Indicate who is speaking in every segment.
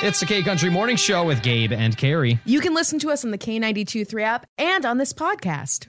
Speaker 1: It's the K Country Morning Show with Gabe and Carrie.
Speaker 2: You can listen to us on the K92 3 app and on this podcast.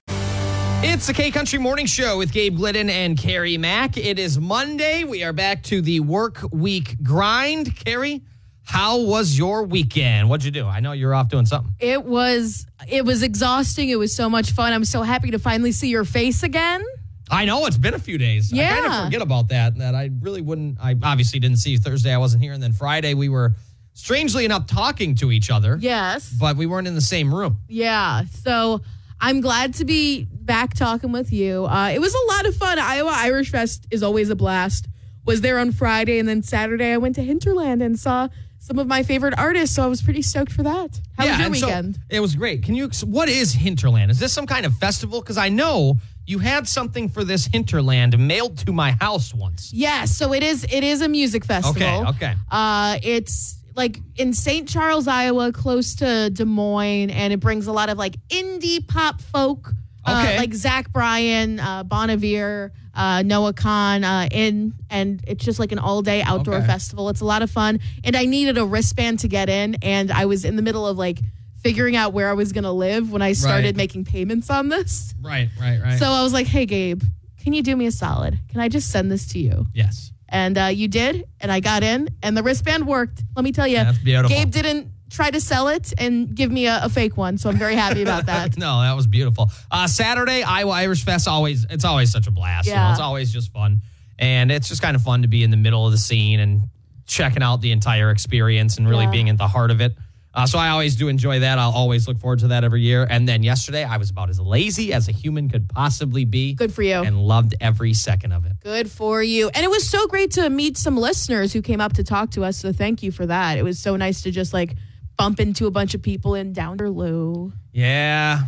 Speaker 1: It's the K Country Morning Show with Gabe Glidden and Carrie Mack. It is Monday. We are back to the work week grind. Carrie, how was your weekend? What'd you do? I know you're off doing something.
Speaker 2: It was it was exhausting. It was so much fun. I'm so happy to finally see your face again.
Speaker 1: I know it's been a few days. I kind
Speaker 2: Yeah.
Speaker 1: of forget about that. That I really wouldn't. I obviously didn't see you Thursday. I wasn't here, and then Friday we were strangely enough talking to each other.
Speaker 2: Yes.
Speaker 1: but we weren't in the same room.
Speaker 2: Yeah. So I'm glad to be back talking with you. Uh, it was a lot of fun. Iowa Irish Fest is always a blast. Was there on Friday and then Saturday I went to Hinterland and saw some of my favorite artists. So I was pretty stoked for that. How was your
Speaker 1: and so
Speaker 2: weekend?
Speaker 1: it was great. Can you? What is Hinterland? Is this some kind of festival? Because I know you had something for this Hinterland mailed to my house once.
Speaker 2: Yes, so it is. It is a music festival.
Speaker 1: Okay, okay.
Speaker 2: Uh, it's like in St. Charles, Iowa, close to Des Moines, and it brings a lot of like indie pop folk, uh,
Speaker 1: Okay.
Speaker 2: like Zach Bryan, uh, Bon Iver, uh, Noah Kahan, uh, in, and it's just like an all day outdoor
Speaker 1: Okay.
Speaker 2: festival. It's a lot of fun, and I needed a wristband to get in, and I was in the middle of like figuring out where I was gonna live when I started
Speaker 1: Right.
Speaker 2: making payments on this.
Speaker 1: Right, right, right.
Speaker 2: So I was like, "Hey, Gabe, can you do me a solid? Can I just send this to you?"
Speaker 1: yes.
Speaker 2: And uh, you did, and I got in, and the wristband worked. Let me tell you,
Speaker 1: That's beautiful.
Speaker 2: Gabe didn't try to sell it and give me a, a fake one, so I'm very happy about that.
Speaker 1: no, that was beautiful. Uh, Saturday, Iowa Irish Fest. Always, it's always such a blast. You know,
Speaker 2: Yeah.
Speaker 1: it's always just fun, and it's just kind of fun to be in the middle of the scene and checking out the entire experience and really
Speaker 2: Yeah.
Speaker 1: being at the heart of it. Uh, so I always do enjoy that. I'll always look forward to that every year. And then yesterday, I was about as lazy as a human could possibly be.
Speaker 2: Good for you.
Speaker 1: And loved every second of it.
Speaker 2: Good for you. And it was so great to meet some listeners who came up to talk to us. So thank you for that. It was so nice to just like bump into a bunch of people in Downderloo.
Speaker 1: Yeah.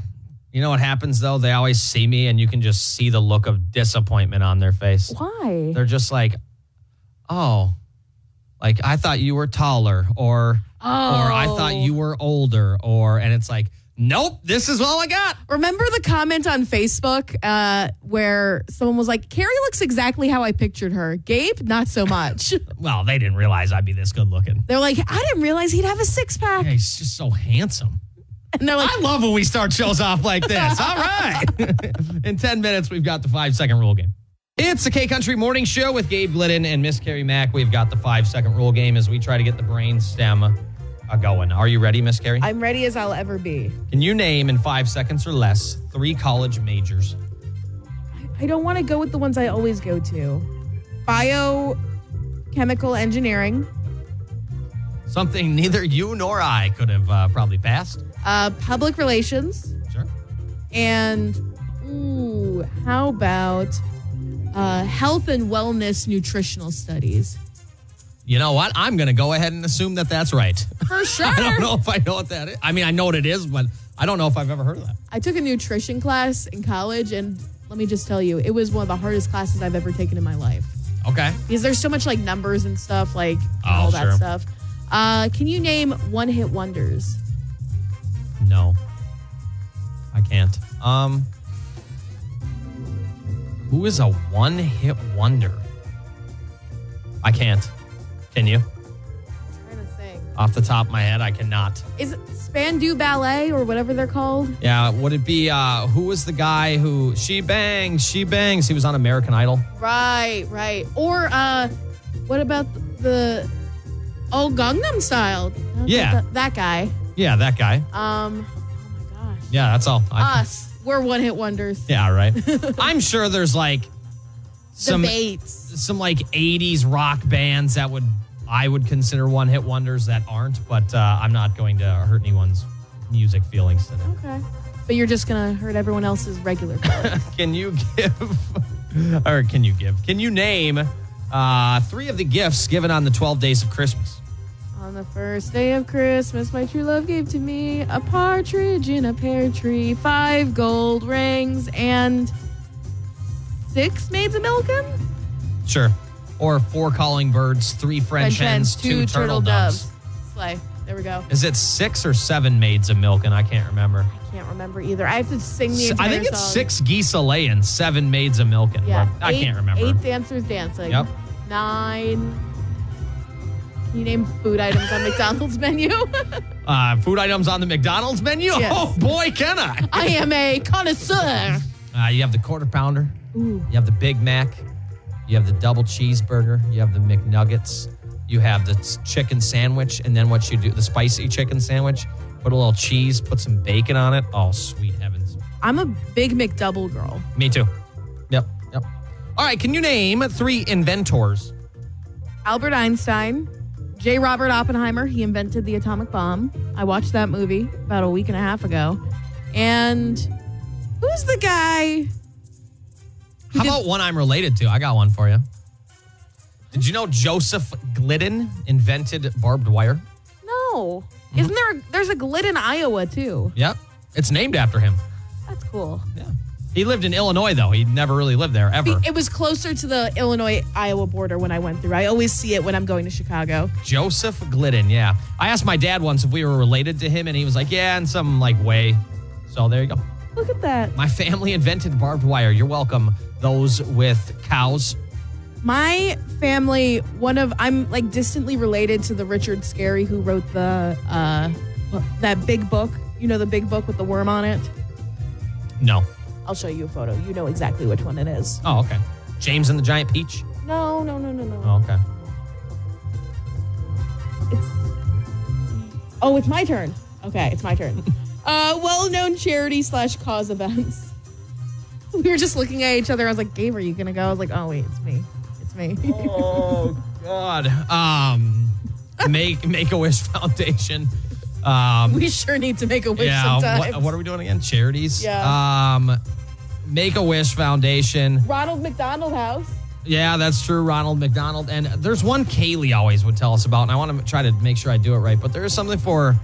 Speaker 1: You know what happens though? They always see me, and you can just see the look of disappointment on their face.
Speaker 2: Why?
Speaker 1: they're just like, oh, like I thought you were taller, or or I thought
Speaker 2: Oh.
Speaker 1: you were older, or and it's like, nope, this is all I got.
Speaker 2: Remember the comment on Facebook uh, where someone was like, Carrie looks exactly how I pictured her. Gabe, not so much.
Speaker 1: Well, they didn't realize I'd be this good looking.
Speaker 2: They're like, I didn't realize he'd have a six pack.
Speaker 1: Yeah, he's just so handsome.
Speaker 2: And they're like,
Speaker 1: I love when we start shows off like this. All right. In 10 minutes, we've got the five second rule game. It's the K Country Morning Show with Gabe Glidden and Miss Carrie Mack. We've got the five second rule game as we try to get the brain stem uh, going. Are you ready, Miss Carrie?
Speaker 2: I'm ready as I'll ever be.
Speaker 1: Can you name in five seconds or less three college majors?
Speaker 2: I don't want to go with the ones I always go to. Biochemical engineering,
Speaker 1: Something neither you nor I could have uh, probably passed.
Speaker 2: uh, public relations,
Speaker 1: Sure.
Speaker 2: and ooh, how about uh, health and wellness nutritional studies?
Speaker 1: You know what? I'm going to go ahead and assume that that's right.
Speaker 2: For sure.
Speaker 1: I don't know if I know what that is. I mean, I know what it is, but I don't know if I've ever heard of that.
Speaker 2: I took a nutrition class in college, and let me just tell you, it was one of the hardest classes I've ever taken in my life.
Speaker 1: Okay.
Speaker 2: because there's so much like numbers and stuff, like
Speaker 1: Oh,
Speaker 2: all that
Speaker 1: sure.
Speaker 2: stuff. Uh, can you name one hit wonders?
Speaker 1: No. I can't. Um Who is a one-hit wonder? I can't. Can you?
Speaker 2: trying to think.
Speaker 1: Off the top of my head, I cannot.
Speaker 2: Is it Spandau Ballet or whatever they're called?
Speaker 1: Yeah, would it be uh who was the guy who she bangs, she bangs. He was on American Idol.
Speaker 2: Right, right. Or uh, what about the oh Gangnam Style?
Speaker 1: Yeah.
Speaker 2: that, that guy.
Speaker 1: Yeah, that guy.
Speaker 2: Um, oh my gosh,
Speaker 1: Yeah, that's all. I-
Speaker 2: us. We're one hit wonders.
Speaker 1: Yeah, right. I'm sure there's like some
Speaker 2: Debates.
Speaker 1: some like 80s rock bands that would I would consider one hit wonders that aren't, but uh, I'm not going to hurt anyone's music feelings today.
Speaker 2: Okay, but you're just gonna hurt everyone else's regular.
Speaker 1: Can you give or can you give? Can you name uh, three of the gifts given on the 12 days of Christmas?
Speaker 2: On the first day of Christmas, my true love gave to me a partridge in a pear tree, five gold rings, and six maids of milking.
Speaker 1: Sure. Or four calling birds, three French, hens, two, turtle, doves.
Speaker 2: Slay. There we go.
Speaker 1: Is it six or seven maids of milk? And I can't remember.
Speaker 2: I can't remember either. I have to sing the
Speaker 1: I think it's
Speaker 2: song.
Speaker 1: six geese a laying, seven maids a milking.
Speaker 2: Yeah,
Speaker 1: I
Speaker 2: eight-
Speaker 1: can't remember.
Speaker 2: Eight dancers dancing.
Speaker 1: Yep.
Speaker 2: Nine. Can you name food items on McDonald's menu?
Speaker 1: Uh, food items on the McDonald's menu?
Speaker 2: Yes.
Speaker 1: Oh, boy, can I.
Speaker 2: I am a connoisseur.
Speaker 1: Uh, you have the quarter pounder.
Speaker 2: Ooh.
Speaker 1: You have the Big Mac. You have the double cheeseburger. You have the McNuggets. You have the chicken sandwich. And then what you do, the spicy chicken sandwich, put a little cheese, put some bacon on it. Oh, sweet heavens.
Speaker 2: I'm a big McDouble girl.
Speaker 1: Me too. Yep, yep. All right, can you name three inventors?
Speaker 2: Albert Einstein, J. Robert Oppenheimer. He invented the atomic bomb. I watched that movie about a week and a half ago. And who's the guy?
Speaker 1: How about one I'm related to? I got one for you. Did you know Joseph Glidden invented barbed wire?
Speaker 2: No. Isn't there? A, there's a Glidden, Iowa too.
Speaker 1: Yep. It's named after him.
Speaker 2: That's cool.
Speaker 1: Yeah. He lived in Illinois, though. He never really lived there, ever.
Speaker 2: It was closer to the Illinois Iowa border when I went through. I always see it when I'm going to Chicago.
Speaker 1: Joseph Glidden, yeah. I asked my dad once if we were related to him, and he was like, yeah, in some like way. So there you go.
Speaker 2: Look at that.
Speaker 1: My family invented barbed wire. You're welcome. Those with cows.
Speaker 2: My family, one of I'm like distantly related to the Richard Scarry who wrote the uh that big book. You know the big book with the worm on it?
Speaker 1: No.
Speaker 2: I'll show you a photo. You know exactly which one it is.
Speaker 1: Oh, okay. James and the Giant Peach.
Speaker 2: No, no, no, no, no.
Speaker 1: Oh, okay.
Speaker 2: It's Oh, it's my turn. Okay, it's my turn. uh well-known charity slash cause events. We were just looking at each other. I was like, Gabe, are you gonna go? I was like, oh wait, it's me. It's me.
Speaker 1: Oh God. Um, make Make a Wish Foundation. Um,
Speaker 2: we sure need to make a wish
Speaker 1: yeah.
Speaker 2: sometimes.
Speaker 1: What, what are we doing again? Charities.
Speaker 2: Yeah.
Speaker 1: Um, Make a Wish Foundation.
Speaker 2: Ronald McDonald House.
Speaker 1: Yeah, that's true. Ronald McDonald. And there's one Kaylee always would tell us about, and I want to try to make sure I do it right. But there is something for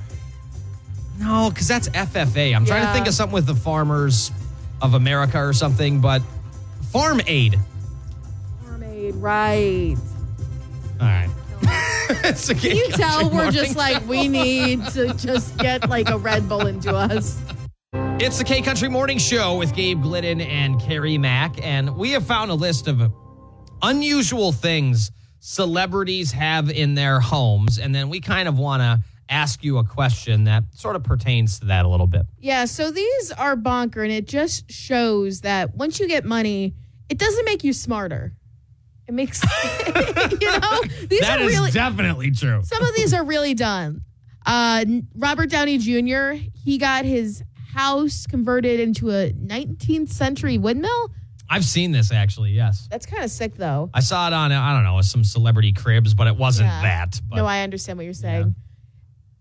Speaker 1: no, because that's FFA. I'm trying to
Speaker 2: Yeah.
Speaker 1: think of something with the Farmers of America or something, but Farm Aid.
Speaker 2: Farm Aid, right.
Speaker 1: All right. it's a
Speaker 2: Can you tell we're just like we need to just get like a Red Bull into us?
Speaker 1: It's the K Country Morning Show with Gabe Glidden and Carrie Mack, and we have found a list of unusual things celebrities have in their homes, and then we kind of want to ask you a question that sort of pertains to that a little bit.
Speaker 2: Yeah, so these are bonker, and it just shows that once you get money, it doesn't make you smarter. It makes you know these
Speaker 1: That
Speaker 2: are
Speaker 1: is
Speaker 2: really
Speaker 1: definitely true.
Speaker 2: some of these are really done. Uh, Robert Downey Jr. He got his house converted into a 19th century windmill.
Speaker 1: I've seen this actually. Yes,
Speaker 2: That's kind of sick, though.
Speaker 1: I saw it on I don't know some celebrity cribs, but it wasn't
Speaker 2: Yeah.
Speaker 1: that. But
Speaker 2: No, I understand what you're saying.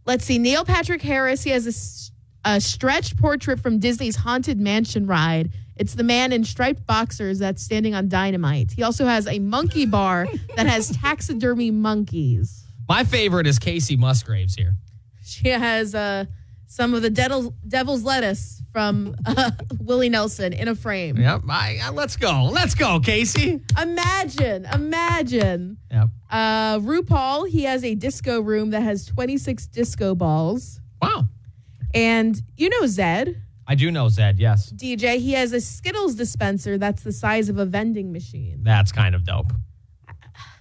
Speaker 2: Let's see. Neil Patrick Harris, he has a stretched portrait from Disney's Haunted Mansion ride. It's the man in striped boxers that's standing on dynamite. He also has a monkey bar that has taxidermy monkeys.
Speaker 1: my favorite is Kacey Musgraves here.
Speaker 2: She has uh, some of the devil's lettuce from uh, Willie Nelson in a frame.
Speaker 1: Yep. I, uh, let's go. Let's go, Casey.
Speaker 2: Imagine, imagine.
Speaker 1: Yep.
Speaker 2: Uh, RuPaul, he has a disco room that has 26 disco balls.
Speaker 1: Wow.
Speaker 2: And you know Zedd,
Speaker 1: I do know Zedd. Yes.
Speaker 2: DJ, he has a Skittles dispenser that's the size of a vending machine.
Speaker 1: That's kind of dope.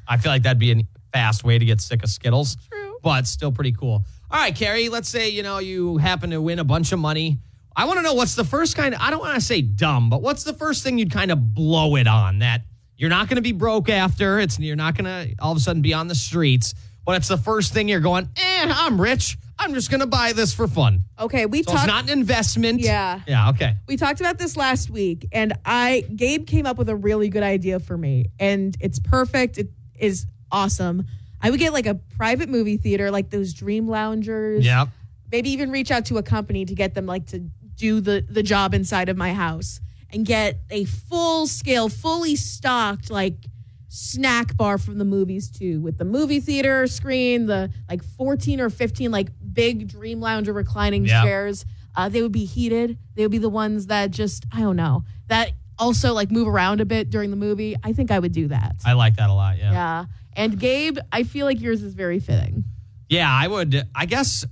Speaker 1: I feel like that'd be a fast way to get sick of Skittles.
Speaker 2: True.
Speaker 1: But still pretty cool. All right, Carrie, let's say, you know, you happen to win a bunch of money. I want to know what's the first kind of, I don't want to say dumb, but what's the first thing you'd kind of blow it on that you're not going to be broke after? It's You're not going to all of a sudden be on the streets, but it's the first thing you're going, eh, I'm rich. I'm just going to buy this for fun.
Speaker 2: Okay, we
Speaker 1: So
Speaker 2: talked
Speaker 1: it's not an investment.
Speaker 2: Yeah.
Speaker 1: Yeah, okay.
Speaker 2: we talked about this last week and I Gabe came up with a really good idea for me and it's perfect. It is awesome. I would get like a private movie theater like those dream loungers.
Speaker 1: Yep.
Speaker 2: maybe even reach out to a company to get them like to do the the job inside of my house and get a full scale fully stocked like snack bar from the movies too with the movie theater screen the like 14 or 15 like big dream lounger reclining
Speaker 1: Yeah.
Speaker 2: chairs uh, they would be heated they would be the ones that just i don't know that also like move around a bit during the movie i think i would do that
Speaker 1: I like that a lot. Yeah.
Speaker 2: yeah and gabe i feel like yours is very fitting
Speaker 1: Yeah, I would. I guess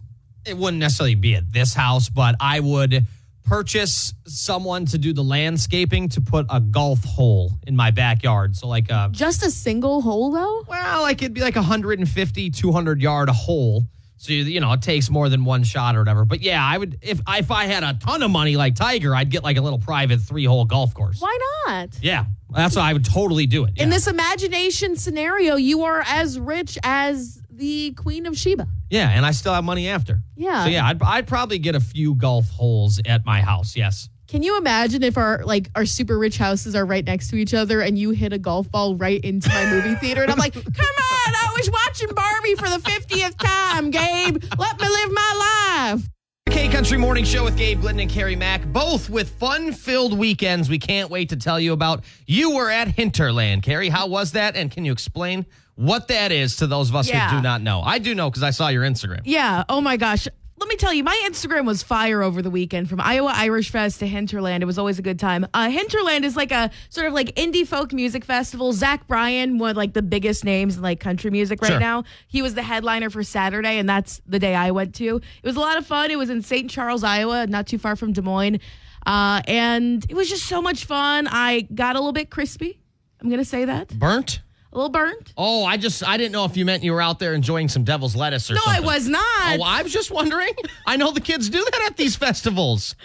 Speaker 1: it wouldn't necessarily be at this house, but I would purchase someone to do the landscaping to put a golf hole in my backyard. So like a
Speaker 2: Just a single hole though?
Speaker 1: well, like it'd be like a 150, 200 yard hole. So you, you know, it takes more than one shot or whatever. But yeah, I would if if I had a ton of money like Tiger, I'd get like a little private three hole golf course.
Speaker 2: Why not?
Speaker 1: Yeah, that's what I would totally do it.
Speaker 2: In this imagination scenario, you are as rich as the Queen of Sheba.
Speaker 1: yeah, and I still have money after.
Speaker 2: Yeah.
Speaker 1: So yeah, I'd, I'd probably get a few golf holes at my house. Yes.
Speaker 2: Can you imagine if our like our super rich houses are right next to each other and you hit a golf ball right into my movie theater and I'm like, "Come on, I was watching Barbie for the 50th time, Gabe. Let me live my life."
Speaker 1: K Country Morning Show with Gabe Glidden and Carrie Mack, both with fun filled weekends we can't wait to tell you about. You were at Hinterland, Carrie. How was that? And can you explain what that is to those of us
Speaker 2: Yeah.
Speaker 1: who do not know? I do know because I saw your Instagram.
Speaker 2: Yeah. Oh my gosh. Let me tell you, my Instagram was fire over the weekend from Iowa Irish Fest to Hinterland. It was always a good time. Uh, Hinterland is like a sort of like indie folk music festival. Zach Bryan, one of like the biggest names in like country music right
Speaker 1: Sure.
Speaker 2: now. He was the headliner for Saturday, and that's the day I went to. It was a lot of fun. It was in St. Charles, Iowa, not too far from Des Moines. Uh, and it was just so much fun. I got a little bit crispy. I'm going to say that.
Speaker 1: Burnt?
Speaker 2: A little burnt.
Speaker 1: Oh, I just I didn't know if you meant you were out there enjoying some devil's lettuce or
Speaker 2: No, I was not.
Speaker 1: Oh, I was just wondering. I know the kids do that at these festivals.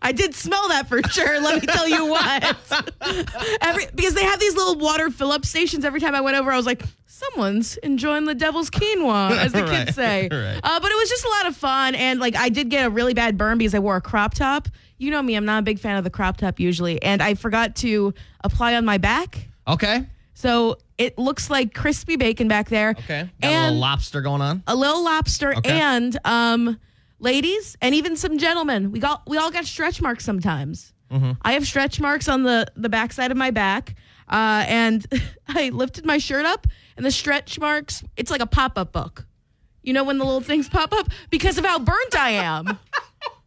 Speaker 2: I did smell that for sure. Let me tell you what. Every because they have these little water fill up stations. Every time I went over, I was like, someone's enjoying the devil's quinoa, as the
Speaker 1: Right,
Speaker 2: kids say.
Speaker 1: right.
Speaker 2: Uh, but it was just a lot of fun, and like I did get a really bad burn because I wore a crop top. You know me, I'm not a big fan of the crop top usually, and I forgot to apply on my back.
Speaker 1: Okay.
Speaker 2: So it looks like crispy bacon back there.
Speaker 1: Okay. Got a little lobster going on.
Speaker 2: a little lobster
Speaker 1: Okay.
Speaker 2: and um ladies and even some gentlemen we got we all got stretch marks sometimes
Speaker 1: Mm-hmm.
Speaker 2: i have stretch marks on the the backside of my back uh and i lifted my shirt up and the stretch marks it's like a pop-up book you know when the little things pop up because of how burnt i am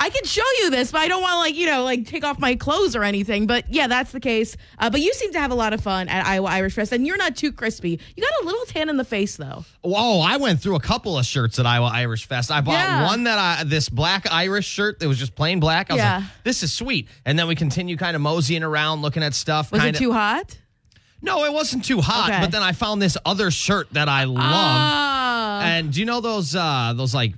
Speaker 2: I can show you this, but I don't want to like you know like take off my clothes or anything. But yeah, that's the case. Uh, but you seem to have a lot of fun at Iowa Irish Fest, and you're not too crispy. You got a little tan in the face though.
Speaker 1: Whoa, I went through a couple of shirts at Iowa Irish Fest. I bought
Speaker 2: Yeah.
Speaker 1: one that I this black Irish shirt that was just plain black. I was
Speaker 2: Yeah.
Speaker 1: like, this is sweet. And then we continue kind of moseying around looking at stuff.
Speaker 2: Was
Speaker 1: kind
Speaker 2: it too hot?
Speaker 1: No, it wasn't too hot,
Speaker 2: Okay.
Speaker 1: but then I found this other shirt that I love.
Speaker 2: Ah.
Speaker 1: and do you know those uh those like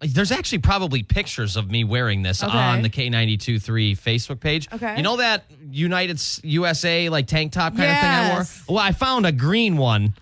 Speaker 1: there's actually probably pictures of me wearing this
Speaker 2: Okay.
Speaker 1: on the K92.3 Facebook page.
Speaker 2: Okay.
Speaker 1: You know that United USA like tank top kind of thing I wore? Well, I found a green one.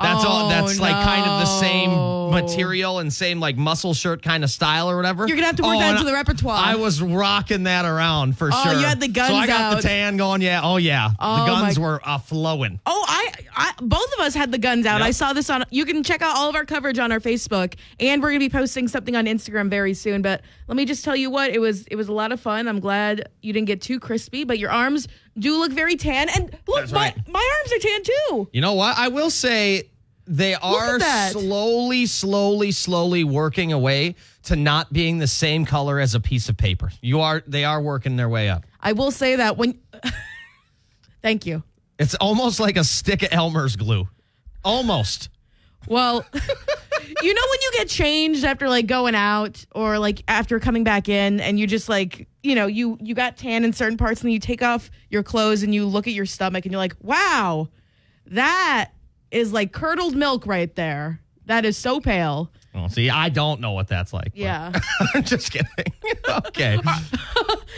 Speaker 1: That's all
Speaker 2: Oh,
Speaker 1: that's like kind of the same material and same like muscle shirt kind of style or whatever.
Speaker 2: You're gonna have to work
Speaker 1: Oh,
Speaker 2: that into the repertoire.
Speaker 1: I was rocking that around for
Speaker 2: Oh,
Speaker 1: sure.
Speaker 2: you had the guns
Speaker 1: So I got
Speaker 2: out.
Speaker 1: the tan going. Yeah. Oh yeah.
Speaker 2: Oh,
Speaker 1: the guns
Speaker 2: my-
Speaker 1: were uh, flowing.
Speaker 2: Oh, I, I, both of us had the guns out.
Speaker 1: Yep.
Speaker 2: I saw this on. You can check out all of our coverage on our Facebook, and we're gonna be posting something on Instagram very soon. But let me just tell you what it was. It was a lot of fun. I'm glad you didn't get too crispy, but your arms do look very tan. And look,
Speaker 1: That's
Speaker 2: my
Speaker 1: right.
Speaker 2: my arms are tan too.
Speaker 1: You know what? I will say they are slowly, slowly, slowly working away to not being the same color as a piece of paper. You are they are working their way up.
Speaker 2: I will say that when. Thank you.
Speaker 1: It's almost like a stick of Elmer's glue. Almost.
Speaker 2: Well, you know when you get changed after like going out or like after coming back in and you just like, you know, you you got tan in certain parts and then you take off your clothes and you look at your stomach and you're like, "Wow. That is like curdled milk right there. That is so pale."
Speaker 1: Oh, see, I don't know what that's like.
Speaker 2: Yeah.
Speaker 1: I'm just kidding. okay.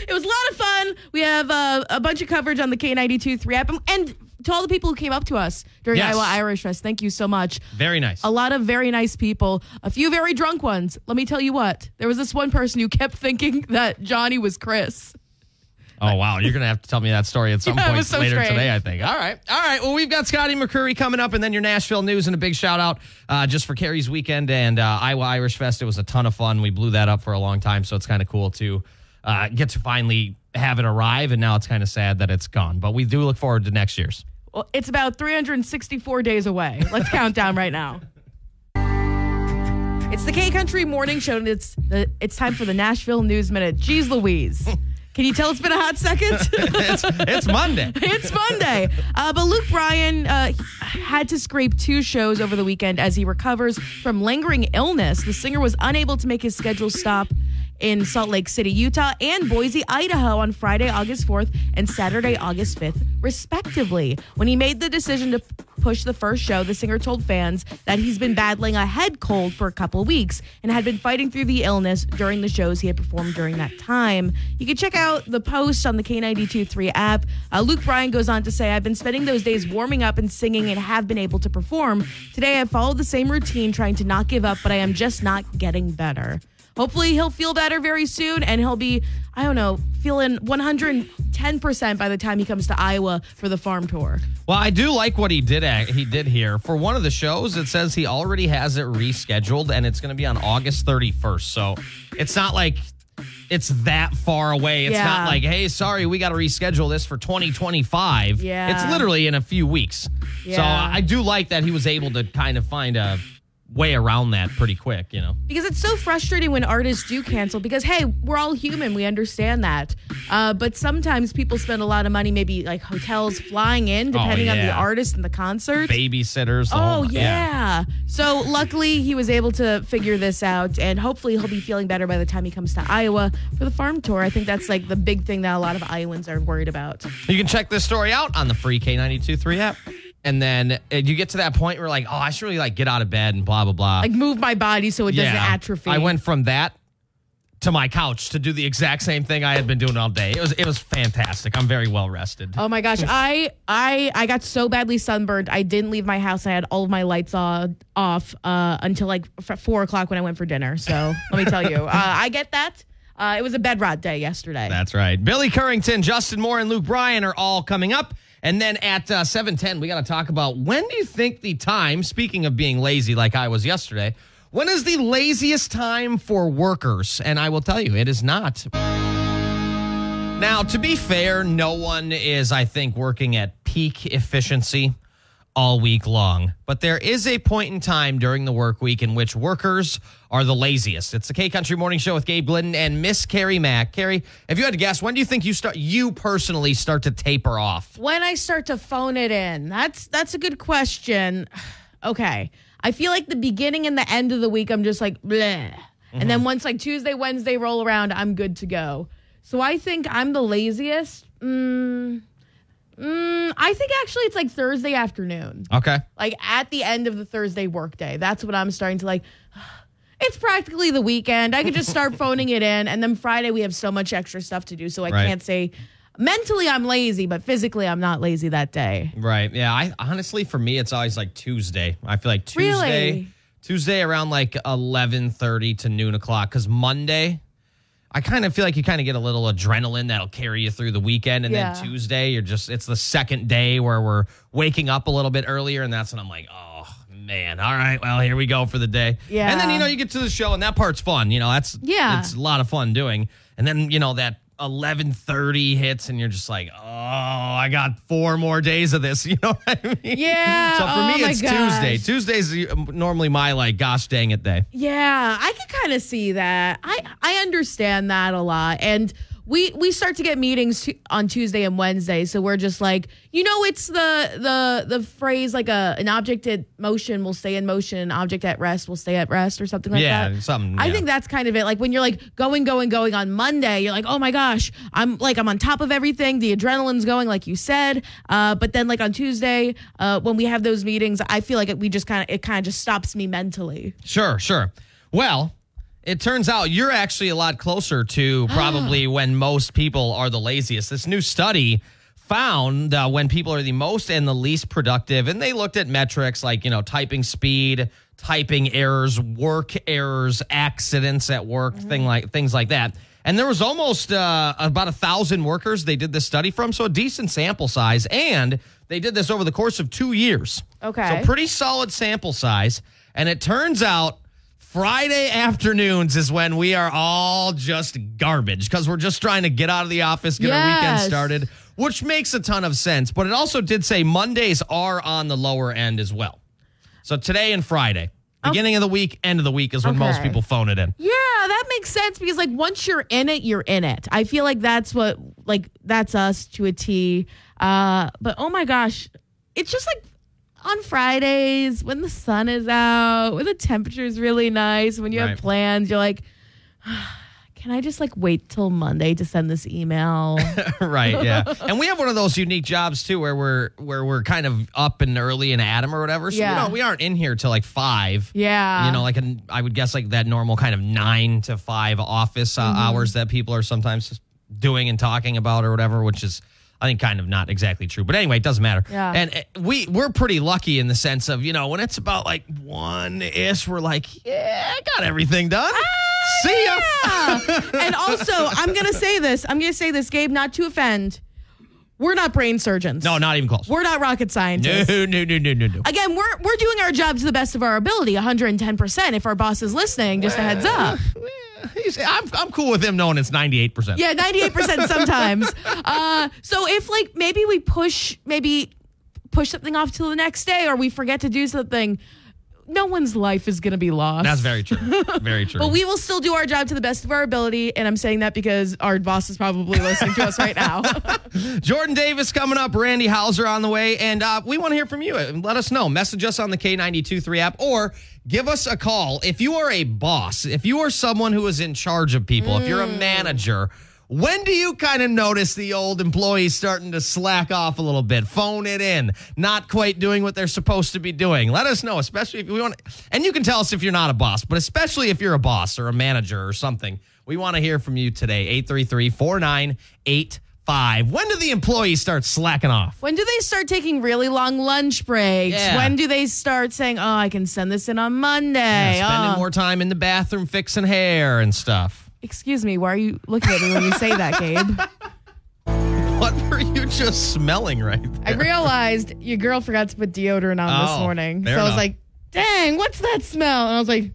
Speaker 2: It was a lot of fun. We have uh, a bunch of coverage on the K92 3 app. And to all the people who came up to us during
Speaker 1: Yes.
Speaker 2: Iowa Irish Fest, thank you so much.
Speaker 1: Very nice.
Speaker 2: a lot of very nice people, a few very drunk ones. Let me tell you what, there was this one person who kept thinking that Johnny was Chris.
Speaker 1: Oh wow, you're gonna have to tell me that story at some
Speaker 2: Yeah,
Speaker 1: point
Speaker 2: so
Speaker 1: later
Speaker 2: strange.
Speaker 1: today. I think. All right, all right. Well, we've got Scotty McCreery coming up, and then your Nashville news, and a big shout out uh, just for Carrie's weekend and uh, Iowa Irish Fest. It was a ton of fun. We blew that up for a long time, so it's kind of cool to uh, get to finally have it arrive. And now it's kind of sad that it's gone, but we do look forward to next year's.
Speaker 2: Well, it's about 364 days away. Let's count down right now. It's the K Country Morning Show, and it's the, it's time for the Nashville News Minute. Jeez Louise. Can you tell it's been a hot second?
Speaker 1: it's, it's Monday.
Speaker 2: it's Monday. Uh, but Luke Bryan uh, had to scrape two shows over the weekend as he recovers from lingering illness. The singer was unable to make his schedule stop in Salt Lake City, Utah, and Boise, Idaho on Friday, August 4th and Saturday, August 5th, respectively. When he made the decision to push the first show, the singer told fans that he's been battling a head cold for a couple weeks and had been fighting through the illness during the shows he had performed during that time. You can check out the post on the K92 3 app. Uh, Luke Bryan goes on to say, I've been spending those days warming up and singing and have been able to perform. Today I followed the same routine, trying to not give up, but I am just not getting better. Hopefully, he'll feel better very soon and he'll be, I don't know, feeling 110% by the time he comes to Iowa for the farm tour.
Speaker 1: Well, I do like what he did. At, he did here for one of the shows. It says he already has it rescheduled, and it's going to be on August 31st. So it's not like it's that far away. It's
Speaker 2: Yeah.
Speaker 1: not like, hey, sorry, we got to reschedule this for 2025.
Speaker 2: Yeah.
Speaker 1: It's literally in a few weeks.
Speaker 2: Yeah.
Speaker 1: So I do like that he was able to kind of find a way around that pretty quick, you know.
Speaker 2: Because it's so frustrating when artists do cancel because, hey, we're all human. We understand that. Uh, but sometimes people spend a lot of money, maybe like hotels flying in, depending on the artist and the concert.
Speaker 1: Babysitters. the
Speaker 2: Oh,
Speaker 1: whole-
Speaker 2: yeah. So luckily, he was able to figure this out, and hopefully, he'll be feeling better by the time he comes to Iowa for the farm tour. I think that's like the big thing that a lot of Iowans are worried about.
Speaker 1: You can check this story out on the free K923 app. And then you get to that point where like, oh, I should really like get out of bed and blah blah blah.
Speaker 2: Like, move my body so it doesn't atrophy.
Speaker 1: I went from that to my couch to do the exact same thing I had been doing all day. It was it was fantastic. I'm very well rested.
Speaker 2: Oh my gosh, I I I got so badly sunburned. I didn't leave my house. I had all of my lights off uh, until like four o'clock when I went for dinner. So let me tell you, uh, I get that. Uh, it was a bed rot day yesterday.
Speaker 1: That's right. Billy Currington, Justin Moore, and Luke Bryan are all coming up. And then at uh, 710, we got to talk about when do you think the time, speaking of being lazy like I was yesterday, when is the laziest time for workers? And I will tell you, it is not. Now, to be fair, no one is, I think, working at peak efficiency all week long. But there is a point in time during the work week in which workers are the laziest. It's the K Country Morning Show with Gabe Glidden and Miss Carrie Mack. Carrie, if you had to guess, when do you think you start you personally start to taper off?
Speaker 2: when I start to phone it in, that's that's a good question. Okay, I feel like the beginning and the end of the week, I'm just like bleh, and then once like Tuesday, Wednesday roll around, I'm good to go. So I think I'm the laziest. Mm, mm, I think actually it's like Thursday afternoon.
Speaker 1: Okay.
Speaker 2: like at the end of the Thursday workday. That's what I'm starting to like. It's practically the weekend. I could just start phoning it in, and then Friday we have so much extra stuff to do, so I
Speaker 1: Right.
Speaker 2: can't say mentally I'm lazy, but physically I'm not lazy that day.
Speaker 1: Right. Yeah. I honestly, for me, it's always like Tuesday. I feel like Tuesday,
Speaker 2: Really?
Speaker 1: Tuesday around like eleven thirty to noon o'clock. Because Monday, I kind of feel like you kind of get a little adrenaline that'll carry you through the weekend, and
Speaker 2: Yeah.
Speaker 1: then Tuesday, you're just it's the second day where we're waking up a little bit earlier, and that's when I'm like, oh man, all right, well here we go for the day.
Speaker 2: Yeah.
Speaker 1: And then you know you get to the show, and that part's fun. You know that's
Speaker 2: Yeah.
Speaker 1: it's a lot of fun doing, and then you know that. 11:30 hits and you're just like, "Oh, I got four more days of this." You know what I mean?
Speaker 2: Yeah.
Speaker 1: So for
Speaker 2: oh
Speaker 1: me, it's
Speaker 2: gosh.
Speaker 1: Tuesday. Tuesday's um, normally my like, gosh dang it day.
Speaker 2: Yeah, I can kind of see that. I I understand that a lot, and we we start to get meetings tu- on Tuesday and Wednesday, so we're just like, you know, it's the the the phrase like a an object at motion will stay in motion, an object at rest will stay at rest, or something like
Speaker 1: Yeah,
Speaker 2: that.
Speaker 1: something,
Speaker 2: I
Speaker 1: yeah.
Speaker 2: think that's kind of it. Like when you're like going, going, going on Monday, you're like, oh my gosh, I'm like I'm on top of everything. The adrenaline's going, like you said. Uh, but then like on Tuesday, uh, when we have those meetings, I feel like it, we just kind of it kind of just stops me mentally.
Speaker 1: Sure, sure. Well, it turns out you're actually a lot closer to probably when most people are the laziest. This new study found uh, when people are the most and the least productive, and they looked at metrics like, you know, typing speed, typing errors, work errors, accidents at work, thing like things like that. And there was almost uh, about a thousand workers they did this study from, so a decent sample size. And they did this over the course of two years.
Speaker 2: Okay.
Speaker 1: So pretty solid sample size. And it turns out Friday afternoons is when we are all just garbage because we're just trying to get out of the office, get our weekend started, which makes a ton of sense. But it also did say Mondays are on the lower end as well. So today and Friday, beginning of the week, end of the week is when most people phone it in.
Speaker 2: Yeah, that makes sense because like once you're in it, you're in it. I feel like that's what like that's us to a T. Uh, but oh my gosh, it's just like on Fridays when the sun is out, when the temperature is really nice, when you
Speaker 1: Right.
Speaker 2: have plans, you're like, can I just like wait till Monday to send this email?
Speaker 1: right, yeah. And we have one of those unique jobs too where we're where we're kind of up and early and Adam or whatever. So
Speaker 2: Yeah.
Speaker 1: know, we aren't in here till like five.
Speaker 2: yeah.
Speaker 1: you know, like an, I would guess like that normal kind of nine to five office uh,
Speaker 2: Mm-hmm.
Speaker 1: hours that people are sometimes doing and talking about or whatever, which is I think kind of not exactly true. But anyway, it doesn't matter.
Speaker 2: Yeah.
Speaker 1: And uh, we we're pretty lucky in the sense of you know when it's about like one ish, we're like, yeah, I got everything done. See ya.
Speaker 2: Ah, Yeah. and also, I'm going to say this. I'm going to say this, Gabe, not to offend. We're not brain surgeons.
Speaker 1: No, not even close.
Speaker 2: We're not rocket scientists.
Speaker 1: No, no, no, no, no, no.
Speaker 2: Again, we're we're doing our job to the best of our ability, 110%. If our boss is listening, just a heads up.
Speaker 1: He's- I'm, I'm cool with him knowing it's 98%.
Speaker 2: Yeah, 98% sometimes. Uh, so if like maybe we push maybe push something off till the next day or we forget to do something, no one's life is going to be lost.
Speaker 1: That's very true. Very true.
Speaker 2: But we will still do our job to the best of our ability, and I'm saying that because our boss is probably listening to us right now.
Speaker 1: Jordan Davis coming up, Randy Houser on the way, and uh, we want to hear from you. Let us know. Message us on the K923 app or give us a call. If you are a boss, if you are someone who is in charge of people, if you're a manager, when do you kind of notice the old employees starting to slack off a little bit, phone it in, not quite doing what they're supposed to be doing? Let us know, especially if we want. And you can tell us if you're not a boss, but especially if you're a boss or a manager or something. We want to hear from you today. 833 4985. When do the employees start slacking off?
Speaker 2: when do they start taking really long lunch breaks?
Speaker 1: Yeah.
Speaker 2: When do they start saying, "Oh, I can send this in on Monday"?
Speaker 1: Spending
Speaker 2: Oh.
Speaker 1: more time in the bathroom fixing hair and stuff.
Speaker 2: Excuse me, why are you looking at me when you say that, Gabe?
Speaker 1: What were you just smelling right there?
Speaker 2: I realized your girl forgot to put deodorant on this
Speaker 1: Oh,
Speaker 2: morning.
Speaker 1: fair
Speaker 2: so I was
Speaker 1: enough.
Speaker 2: like, dang, what's that smell? And I was like,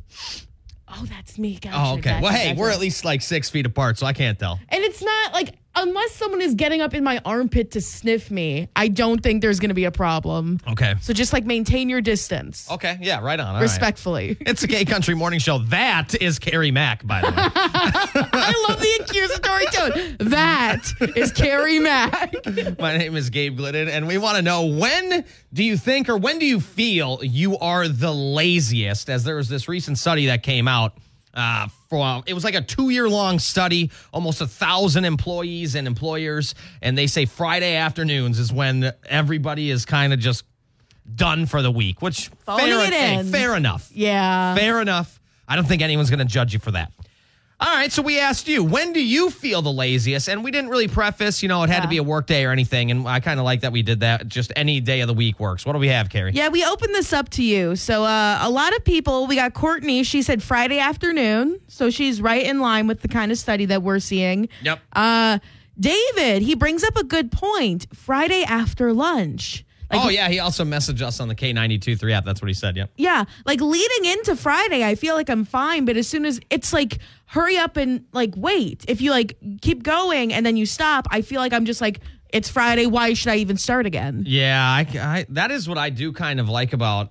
Speaker 2: oh, that's me. Gotcha,
Speaker 1: Oh, okay.
Speaker 2: gotcha,
Speaker 1: Well, hey,
Speaker 2: gotcha.
Speaker 1: we're at least like six feet apart, so I can't tell.
Speaker 2: And it's not like, unless someone is getting up in my armpit to sniff me, I don't think there's going to be a problem.
Speaker 1: Okay.
Speaker 2: So just like maintain your distance
Speaker 1: Okay. Yeah, right on. All right.
Speaker 2: respectfully.
Speaker 1: It's a gay country morning show. That is Carrie Mack, by the way.
Speaker 2: I love the accusatory tone. That is Carrie Mack.
Speaker 1: My name is Gabe Glidden, and we want to know when do you think or when do you feel you are the laziest? As there was this recent study that came out. Uh, for it was like a two-year long study, almost a thousand employees and employers, and they say Friday afternoons is when everybody is kind of just done for the week. Which
Speaker 2: Phoning
Speaker 1: fair, hey, fair enough.
Speaker 2: Yeah.
Speaker 1: Fair enough. I don't think anyone's going to judge you for that. All right, so we asked you, when do you feel the laziest? And we didn't really preface, you know, it had to be a work day or anything. And I kind of like that we did that. Just any day of the week works. What do we have, Carrie?
Speaker 2: Yeah, we opened this up to you. So uh, a lot of people, we got Courtney. She said Friday afternoon. So she's right in line with the kind of study that we're seeing.
Speaker 1: Yep.
Speaker 2: Uh, David, he brings up a good point. Friday after lunch. Like,
Speaker 1: oh, yeah. He also messaged us on the K92 app. That's what he said. Yep.
Speaker 2: Yeah, like leading into Friday, I feel like I'm fine, but as soon as it's like hurry up and like wait. If you like keep going and then you stop, I feel like I'm just like it's Friday. Why should I even start again?
Speaker 1: Yeah, I, I, that is what I do kind of like about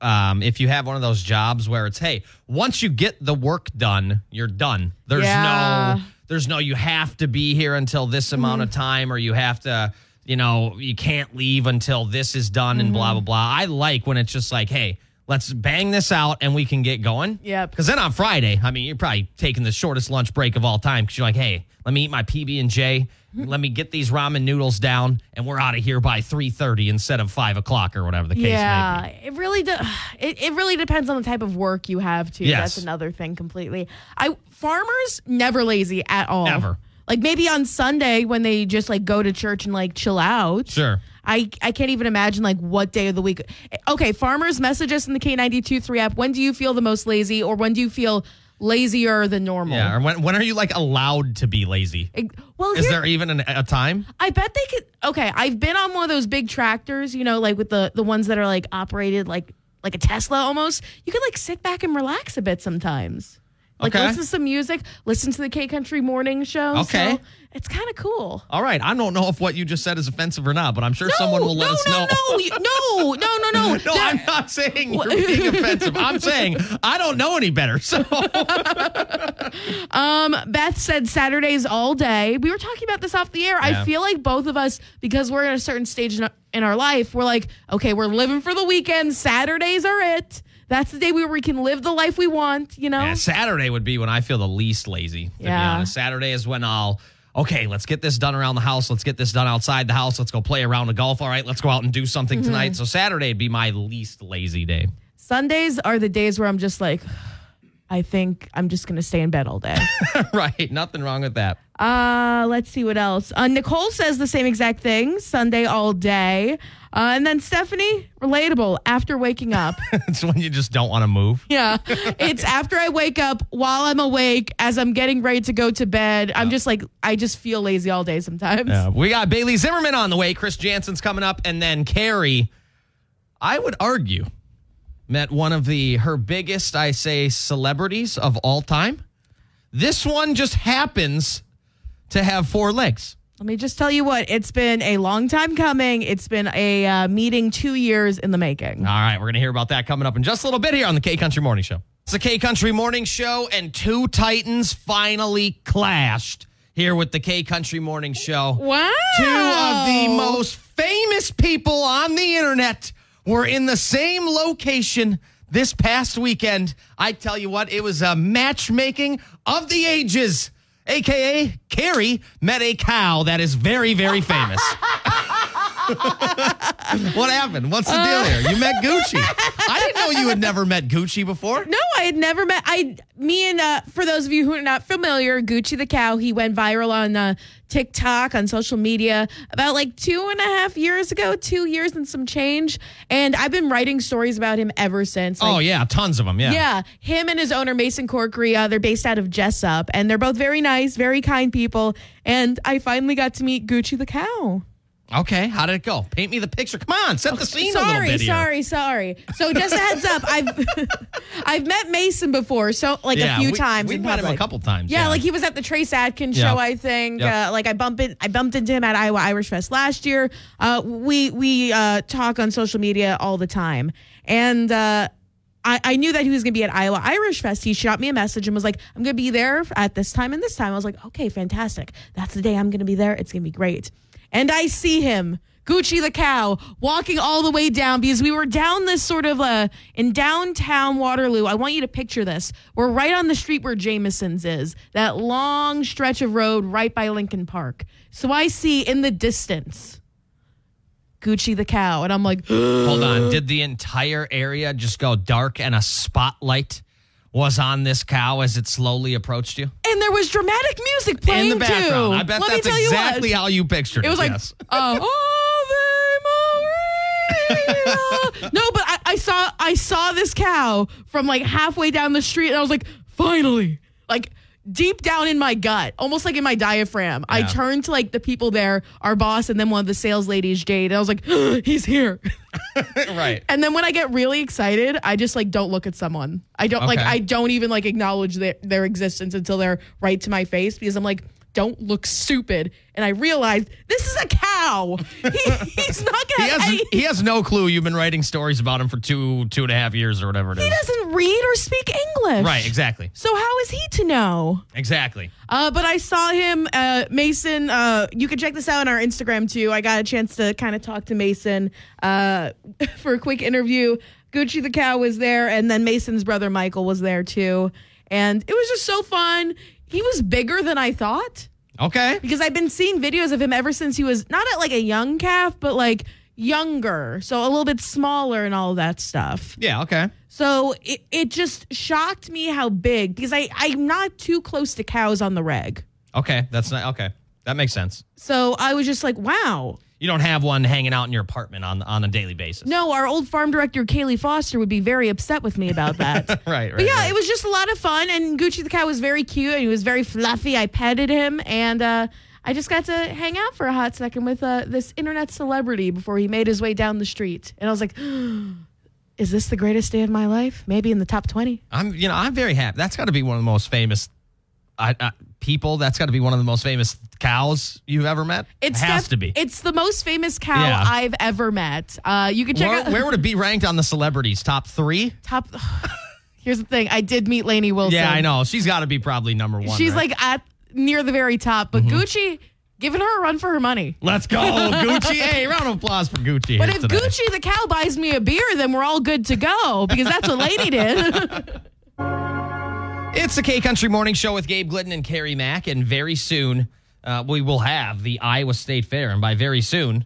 Speaker 1: um, if you have one of those jobs where it's, hey, once you get the work done, you're done. There's
Speaker 2: Yeah.
Speaker 1: no, there's no, you have to be here until this amount of time, or you have to, you know, you can't leave until this is done, and blah blah mm-hmm. blah. I like when it's just like, hey. Let's bang this out and we can get going.
Speaker 2: Yep.
Speaker 1: Because then on Friday, I mean, you're probably taking the shortest lunch break of all time because you're like, hey, let me eat my PB and J, mm-hmm. let me get these ramen noodles down, and we're out of here by three thirty instead of five o'clock or whatever the case may
Speaker 2: Yeah,
Speaker 1: be.
Speaker 2: it really do, it, it really depends on the type of work you have too.
Speaker 1: Yes.
Speaker 2: That's another thing completely. I farmers never lazy at all.
Speaker 1: Never.
Speaker 2: Like maybe on Sunday when they just like go to church and like chill out.
Speaker 1: Sure.
Speaker 2: I, I can't even imagine like what day of the week. Okay, farmers, message us in the K92 3 app. When do you feel the most lazy or when do you feel lazier than normal?
Speaker 1: Yeah. Or when when are you like allowed to be lazy?
Speaker 2: Well,
Speaker 1: Is
Speaker 2: here-
Speaker 1: there even an, a time?
Speaker 2: I bet they could. Okay, I've been on one of those big tractors, you know, like with the the ones that are like operated like like a Tesla almost. You could like sit back and relax a bit sometimes. Like
Speaker 1: Okay.
Speaker 2: listen to some music, listen to the K Country Morning Show.
Speaker 1: Okay.
Speaker 2: So it's kind of cool.
Speaker 1: All right. I don't know if what you just said is offensive or not, but I'm sure someone will let
Speaker 2: no,
Speaker 1: us
Speaker 2: no,
Speaker 1: know.
Speaker 2: No, no, no, no, no.
Speaker 1: No,
Speaker 2: There-
Speaker 1: I'm not saying you're being offensive. I'm saying I don't know any better. So
Speaker 2: Um, Beth said Saturdays all day. We were talking about this off the air.
Speaker 1: Yeah.
Speaker 2: I feel like both of us, because we're in a certain stage in our life, we're like, okay, we're living for the weekend. Saturdays are it. That's the day where we can live the life we want, you know?
Speaker 1: Yeah, Saturday would be when I feel the least lazy, to be
Speaker 2: Yeah.
Speaker 1: honest. Saturday is when I'll, okay, let's get this done around the house. Let's get this done outside the house. Let's go play around the golf. All right, let's go out and do something
Speaker 2: Mm-hmm.
Speaker 1: tonight. So Saturday would be my least lazy day.
Speaker 2: Sundays are the days where I'm just like, I think I'm just going to stay in bed all day.
Speaker 1: right. Nothing wrong with that.
Speaker 2: Uh, let's see what else. Uh, Nicole says the same exact thing. Sunday all day. Uh, and then Stephanie, relatable. After waking up,
Speaker 1: it's when you just don't want to move.
Speaker 2: yeah, it's after I wake up while I'm awake as I'm getting ready to go to bed. I'm just like I just feel lazy all day sometimes.
Speaker 1: Yeah, we got Bailey Zimmerman on the way. Chris Janson's coming up, and then Carrie. I would argue met one of the her biggest, I say, celebrities of all time. This one just happens to have four legs.
Speaker 2: Let me just tell you what it's been a long time coming. It's been a uh, meeting two years in the making.
Speaker 1: All right, we're going to hear about that coming up in just a little bit here on the K Country Morning Show. It's the K Country Morning Show, and two Titans finally clashed here with the K Country Morning Show.
Speaker 2: Wow,
Speaker 1: Two of the most famous people on the internet were in the same location this past weekend. I tell you what, it was a matchmaking of the ages. AKA Carrie met a cow that is very, very famous. what happened? What's the deal here? You met Gucci. I didn't know you had never met Gucci before.
Speaker 2: No, I had never met. I, me and uh, for those of you who are not familiar, Gucci the cow. He went viral on uh, TikTok on social media about like two and a half years ago, two years and some change. And I've been writing stories about him ever since. Like,
Speaker 1: Oh yeah, tons of them. Yeah.
Speaker 2: Yeah, him and his owner Mason Corkery, uh, they're based out of Jesup, and they're both very nice, very kind people. And I finally got to meet Gucci the cow.
Speaker 1: Okay, how did it go? Paint me the picture. Come on, set the scene a little
Speaker 2: Sorry,
Speaker 1: bit here.
Speaker 2: sorry, sorry. So just a heads up, I've I've met Mason before, so like
Speaker 1: Yeah,
Speaker 2: a few
Speaker 1: we-
Speaker 2: times. We've
Speaker 1: met him a couple times,
Speaker 2: Yeah,
Speaker 1: yeah.
Speaker 2: like he was at the Trace Adkins
Speaker 1: Yeah.
Speaker 2: show, I think.
Speaker 1: Yep.
Speaker 2: Uh, like I bumped it, I bumped into him at Iowa Irish Fest last year. Uh, we we uh, talk on social media all the time, and. Uh, I, I knew that he was going to be at Iowa Irish Fest. He shot me a message and was like, I'm going to be there at this time and this time. I was like, okay, fantastic. That's the day I'm going to be there. It's going to be great. And I see him, Gucci the cow, walking all the way down because we were down this sort of uh, in downtown Waterloo. I want you to picture this. We're right on the street where Jameson's is, that long stretch of road right by Lincoln Park. So I see in the distance Gucci the cow. And I'm like,
Speaker 1: Hold on. Did the entire area just go dark and a spotlight was on this cow as it slowly approached you?
Speaker 2: and there was dramatic music playing
Speaker 1: In the background.
Speaker 2: too.
Speaker 1: I bet
Speaker 2: Let
Speaker 1: that's exactly how you pictured it.
Speaker 2: It was like,
Speaker 1: yes.
Speaker 2: uh, Ave Maria. no, but I, I saw I saw this cow from like halfway down the street, and I was like, finally, like deep down in my gut, almost like in my diaphragm. I
Speaker 1: Yeah.
Speaker 2: turned to like the people there, our boss, and then one of the sales ladies, Jade. And I was like, he's here.
Speaker 1: right.
Speaker 2: And then when I get really excited, I just like don't look at someone. I don't like I don't even like acknowledge their, their existence until they're right to my face because I'm like, don't look stupid. And I realized this is a cow. He, he's not gonna.
Speaker 1: has
Speaker 2: I-
Speaker 1: he has no clue you've been writing stories about him for two two and a half years or whatever it is.
Speaker 2: he doesn't read or speak English.
Speaker 1: Right, exactly.
Speaker 2: So how is he to know?
Speaker 1: Exactly.
Speaker 2: Uh, but I saw him, uh, Mason. Uh, you can check this out on our Instagram too. I got a chance to kind of talk to Mason uh, for a quick interview. Gucci the cow was there, and then Mason's brother Michael was there too. And it was just so fun. He was bigger than I thought
Speaker 1: Okay.
Speaker 2: because I've been seeing videos of him ever since he was not at like a young calf, but like younger, so a little bit smaller and all of that stuff.
Speaker 1: Yeah, okay.
Speaker 2: So it, it just shocked me how big because I I'm not too close to cows on the reg.
Speaker 1: Okay. That's not okay. That makes sense.
Speaker 2: So I was just like, wow.
Speaker 1: You don't have one hanging out in your apartment on on a daily basis.
Speaker 2: No, our old farm director Kaylee Foster would be very upset with me about that.
Speaker 1: Right, right.
Speaker 2: But yeah,
Speaker 1: right.
Speaker 2: it was just a lot of fun, and Gucci the cat was very cute, and he was very fluffy. I petted him, and uh, I just got to hang out for a hot second with uh, this internet celebrity before he made his way down the street. And I was like, "Is this the greatest day of my life? Maybe in the top 20.
Speaker 1: I'm you know I'm very happy. That's got to be one of the most famous I, uh, people. That's got to be one of the most famous cows you've ever met.
Speaker 2: It's
Speaker 1: it has
Speaker 2: def-
Speaker 1: to be.
Speaker 2: It's the most famous cow
Speaker 1: Yeah.
Speaker 2: I've ever met. Uh, you can check
Speaker 1: Where,
Speaker 2: out
Speaker 1: where would it be ranked on the celebrities? Top three?
Speaker 2: top. Here's the thing: I did meet Lainey Wilson.
Speaker 1: Yeah, I know. She's got to be probably number one.
Speaker 2: She's
Speaker 1: right?
Speaker 2: like at near the very top, but
Speaker 1: Mm-hmm.
Speaker 2: Gucci Giving her a run for her money.
Speaker 1: Let's go, Gucci. Hey, round of applause for Gucci.
Speaker 2: But if
Speaker 1: today.
Speaker 2: Gucci the cow buys me a beer, then we're all good to go because that's what Lady did.
Speaker 1: It's the K Country Morning Show with Gabe Glidden and Carrie Mack, and very soon uh, we will have the Iowa State Fair. And by very soon,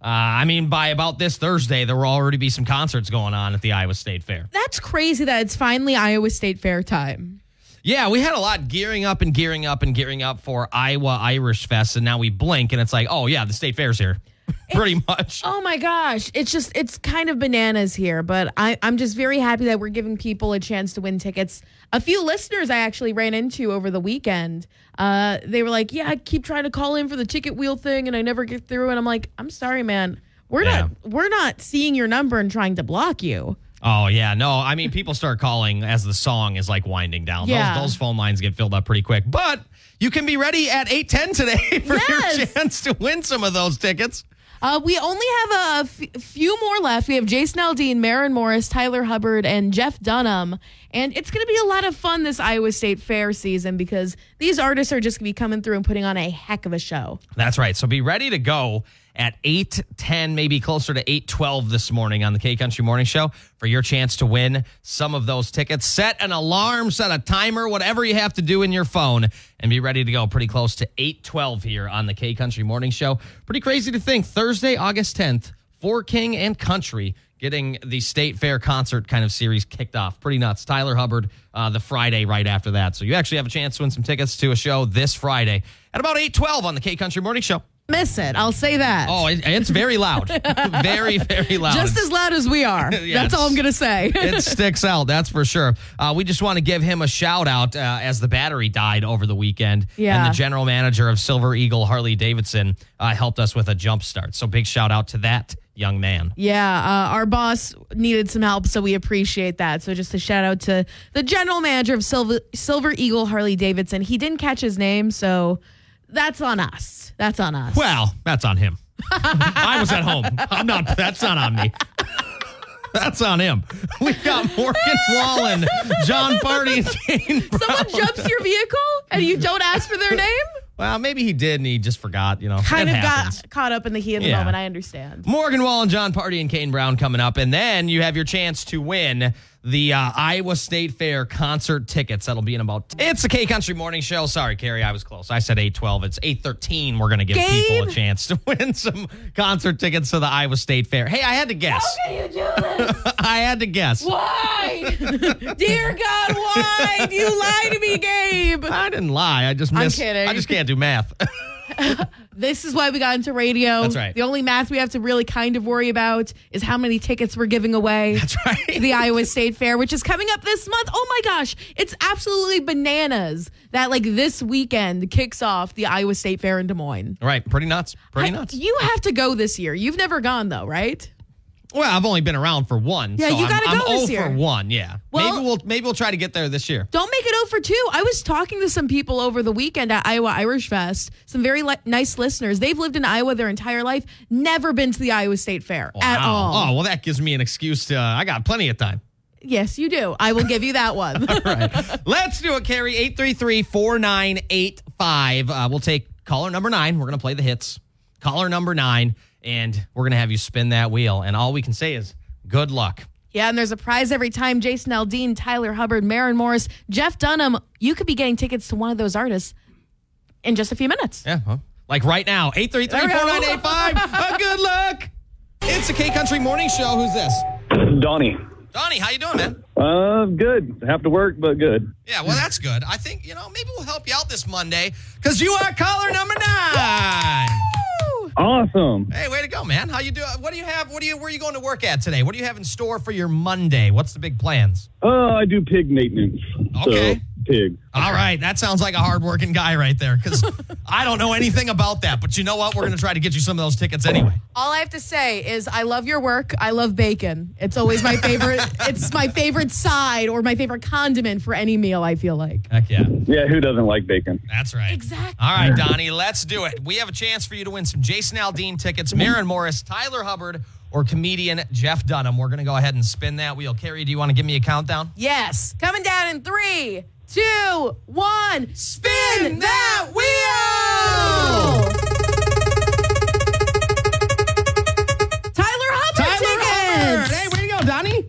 Speaker 1: uh, I mean by about this Thursday, there will already be some concerts going on at the Iowa State Fair.
Speaker 2: that's crazy that it's finally Iowa State Fair time.
Speaker 1: Yeah, we had a lot gearing up and gearing up and gearing up for Iowa Irish Fest, and now we blink and it's like, oh yeah, the State Fair's here, pretty much.
Speaker 2: Oh my gosh. It's just, it's kind of bananas here, but I, I'm just very happy that we're giving people a chance to win tickets. A few listeners I actually ran into over the weekend, uh, they were like, Yeah, I keep trying to call in for the ticket wheel thing and I never get through. And I'm like, I'm sorry, man. We're
Speaker 1: Yeah.
Speaker 2: not we're not seeing your number and trying to block you.
Speaker 1: Oh yeah, no, I mean people start calling as the song is like winding down.
Speaker 2: Yeah.
Speaker 1: Those, those phone lines get filled up pretty quick, but you can be ready at eight ten today for your chance to win some of those tickets.
Speaker 2: Uh, we only have a f- few more left. We have Jason Aldean, Maren Morris, Tyler Hubbard, and Jeff Dunham. And it's going to be a lot of fun this Iowa State Fair season because these artists are just going to be coming through and putting on a heck of a show.
Speaker 1: That's right. So be ready to go at 8 10, maybe closer to 8 12 this morning on the K Country Morning Show for your chance to win some of those tickets. Set an alarm, set a timer, whatever you have to do in your phone, and be ready to go pretty close to 8 12 here on the K Country Morning Show. Pretty crazy to think Thursday, August 10th, for King and Country getting the State Fair concert kind of series kicked off. Pretty nuts. Tyler Hubbard uh, the Friday right after that. So you actually have a chance to win some tickets to a show this Friday at about 8 12 on the K Country Morning Show.
Speaker 2: Miss it. I'll say that.
Speaker 1: Oh, it, it's very loud. very, very loud.
Speaker 2: just as loud as we are.
Speaker 1: Yes.
Speaker 2: That's all I'm going to say.
Speaker 1: it sticks out, that's for sure. Uh, we just want to give him a shout out uh, as the battery died over the weekend.
Speaker 2: Yeah.
Speaker 1: And the general manager of Silver Eagle, Harley Davidson, uh, helped us with a jump start. So big shout out to that young man.
Speaker 2: Yeah, uh, our boss needed some help, so we appreciate that. So just a shout out to the general manager of Silver, Silver Eagle, Harley Davidson. He didn't catch his name, so that's on us. That's on us.
Speaker 1: Well, that's on him. I was at home. I'm not, that's not on me. That's on him. We got Morgan Wallen, Jon Pardi, and Kane Brown.
Speaker 2: Someone jumps your vehicle and you don't ask for their name?
Speaker 1: Well, maybe he did and he just forgot, you know.
Speaker 2: Kind of
Speaker 1: happens.
Speaker 2: got caught up in the heat of the
Speaker 1: Yeah.
Speaker 2: moment. I understand.
Speaker 1: Morgan Wallen, Jon Pardi and Kane Brown coming up. And then you have your chance to win the uh, Iowa State Fair concert tickets. That'll be in about. It's the K Country Morning Show. Sorry, Carrie, I was close. I said 812. It's 813. We're going to give people a chance to win some concert tickets to the Iowa State Fair. Hey, I had to guess.
Speaker 2: How can you do this?
Speaker 1: I had to guess.
Speaker 2: Why? Dear God, why? do You lie to me, Gabe.
Speaker 1: I didn't lie. I just missed.
Speaker 2: I'm kidding.
Speaker 1: I just can't do math.
Speaker 2: This is why we got into radio.
Speaker 1: That's right.
Speaker 2: The only math we have to really kind of worry about is how many tickets we're giving away.
Speaker 1: That's right.
Speaker 2: to the Iowa State Fair, which is coming up this month. Oh my gosh, it's absolutely bananas that like this weekend kicks off the Iowa State Fair in Des Moines.
Speaker 1: right. Pretty nuts. Pretty
Speaker 2: I-
Speaker 1: nuts.
Speaker 2: You have to go this year. You've never gone though, right?
Speaker 1: Well, I've only been around for one.
Speaker 2: Yeah,
Speaker 1: so
Speaker 2: you
Speaker 1: I'm-
Speaker 2: gotta
Speaker 1: I'm,
Speaker 2: go this
Speaker 1: 0
Speaker 2: year.
Speaker 1: for one. Yeah.
Speaker 2: Well-
Speaker 1: maybe we'll maybe we'll try to get there this year.
Speaker 2: Don't make it 0 for 2. I was talking to some people over the weekend at Iowa Irish Fest, some very li- nice listeners. They've lived in Iowa their entire life, never been to the Iowa State Fair at all.
Speaker 1: Oh, well, that gives me an excuse to. Uh, I got plenty of time.
Speaker 2: Yes, you do. I will give you that one.
Speaker 1: all right. Let's do it, Carrie. 833 4985. Uh, We'll take caller number nine. We're going to play the hits. Caller number nine, and we're going to have you spin that wheel. And all we can say is good luck.
Speaker 2: Yeah, and there's a prize every time. Jason Aldean, Tyler Hubbard, Maren Morris, Jeff Dunham. You could be getting tickets to one of those artists in just a few minutes.
Speaker 1: Yeah. Well, like right now. 833
Speaker 2: There we go.
Speaker 1: 4985. Uh, Good luck. It's a K Country Morning Show. Who's this?
Speaker 3: Donnie.
Speaker 1: Donnie, how you doing, man?
Speaker 3: Uh, good. Have to work, but good.
Speaker 1: Yeah, well, that's good. I think, you know, maybe we'll help you out this Monday because you are caller number nine.
Speaker 3: Awesome.
Speaker 1: Hey, way to go, man. How you doing? What do you have? What do you where are you going to work at today? What do you have in store for your Monday? What's the big plans?
Speaker 3: Uh, I do pig maintenance.
Speaker 1: Okay.
Speaker 3: So, pig.
Speaker 1: All right, that sounds like a hardworking guy right there because I don't know anything about that. But you know what? We're going to try to get you some of those tickets anyway.
Speaker 2: All I have to say is I love your work. I love bacon. It's always my favorite. it's my favorite side or my favorite condiment for any meal, I feel like.
Speaker 1: Heck yeah.
Speaker 3: Yeah, who doesn't like bacon?
Speaker 1: That's right.
Speaker 2: Exactly.
Speaker 1: All right, Donnie, let's do it. We have a chance for you to win some Jason Aldean tickets, Maren Morris, Tyler Hubbard, or comedian Jeff Dunham. We're going to go ahead and spin that wheel. Carrie, do you want to give me a countdown?
Speaker 2: Yes. Coming down in three, two, one. Spin that wheel! Tyler Hubbard Tyler tickets. Hubbard. Hey, where you go, Donnie.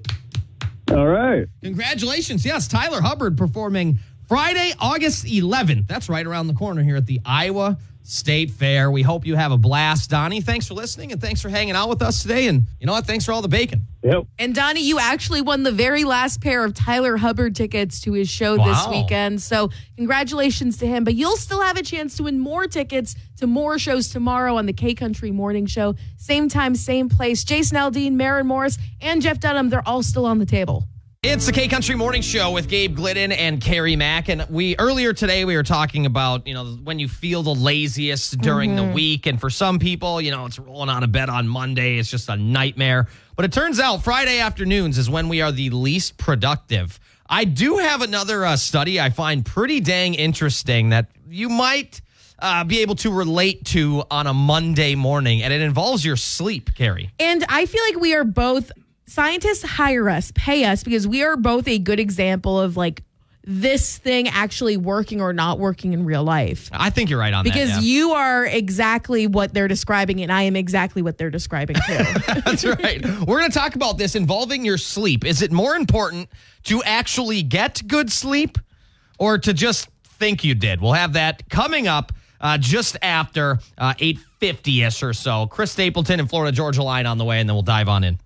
Speaker 3: All right.
Speaker 1: Congratulations. Yes, Tyler Hubbard performing Friday, August 11th. That's right around the corner here at the Iowa State Fair. We hope you have a blast. Donnie, thanks for listening and thanks for hanging out with us today. And you know what? Thanks for all the bacon.
Speaker 3: Yep.
Speaker 2: And Donnie, you actually won the very last pair of Tyler Hubbard tickets to his show this weekend. So, congratulations to him. But you'll still have a chance to win more tickets to more shows tomorrow on the K Country Morning Show. Same time, same place. Jason Aldean, Maren Morris, and Jeff Dunham, they're all still on the table.
Speaker 1: It's the K Country Morning Show with Gabe Glidden and Carrie Mack. And we earlier today we were talking about, you know, when you feel the laziest during the week. And for some people, you know, it's rolling out of bed on Monday. It's just a nightmare. But it turns out Friday afternoons is when we are the least productive. I do have another uh, study I find pretty dang interesting that you might uh, be able to relate to on a Monday morning. And it involves your sleep, Carrie.
Speaker 2: And I feel like we are both scientists hire us, pay us because we are both a good example of like this thing actually working or not working in real life.
Speaker 1: I think you're right on
Speaker 2: Because
Speaker 1: that. yeah.
Speaker 2: you are exactly what they're describing, and I am exactly what they're describing too.
Speaker 1: That's right. We're going to talk about this involving your sleep. Is it more important to actually get good sleep or to just think you did? We'll have that coming up uh, just after uh, 8.50ish or so. Chris Stapleton and Florida Georgia Line on the way, and then we'll dive on in.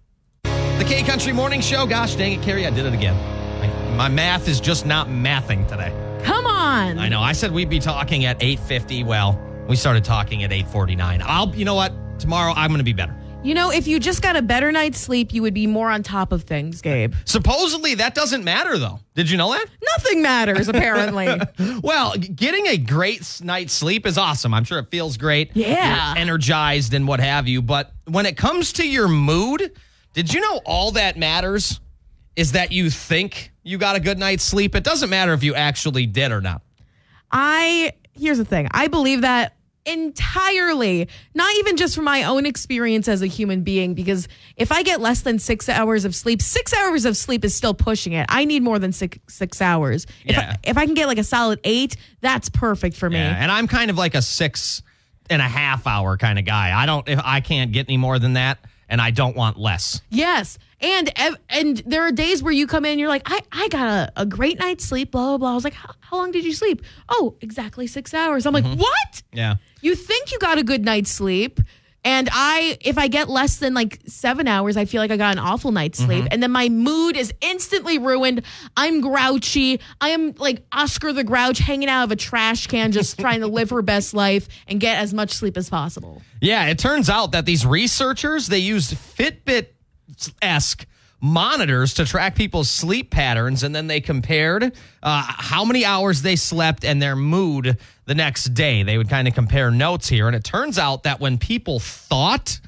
Speaker 1: K Country Morning Show. Gosh dang it, Carrie, I did it again. My, my math is just not mathing today.
Speaker 2: Come on.
Speaker 1: I know. I said we'd be talking at 8.50. Well, we started talking at 8.49. I'll, you know what? Tomorrow I'm going to be better.
Speaker 2: You know, if you just got a better night's sleep, you would be more on top of things, Gabe.
Speaker 1: Supposedly that doesn't matter though. Did you know that?
Speaker 2: Nothing matters, apparently.
Speaker 1: Well, getting a great night's sleep is awesome. I'm sure it feels great.
Speaker 2: Yeah.
Speaker 1: You're energized and what have you. But when it comes to your mood, did you know all that matters is that you think you got a good night's sleep? It doesn't matter if you actually did or not.
Speaker 2: I, here's the thing I believe that entirely, not even just from my own experience as a human being, because if I get less than six hours of sleep, six hours of sleep is still pushing it. I need more than six, six hours. If,
Speaker 1: Yeah.
Speaker 2: I, if I can get like a solid eight, that's perfect for me.
Speaker 1: Yeah. And I'm kind of like a six and a half hour kind of guy. I don't, if I can't get any more than that, and I don't want less.
Speaker 2: Yes. And and there are days where you come in and you're like, I, I got a, a great night's sleep, blah, blah, blah. I was like, how, how long did you sleep? Oh, exactly six hours. I'm like, mm-hmm. what?
Speaker 1: Yeah.
Speaker 2: You think you got a good night's sleep. And I, if I get less than like seven hours, I feel like I got an awful night's sleep. And then my mood is instantly ruined. I'm grouchy. I am like Oscar the Grouch hanging out of a trash can, just trying to live her best life and get as much sleep as possible.
Speaker 1: Yeah, it turns out that these researchers they used Fitbit esque monitors to track people's sleep patterns, and then they compared uh, how many hours they slept and their mood the next day. They would kind of compare notes here, and it turns out that when people thought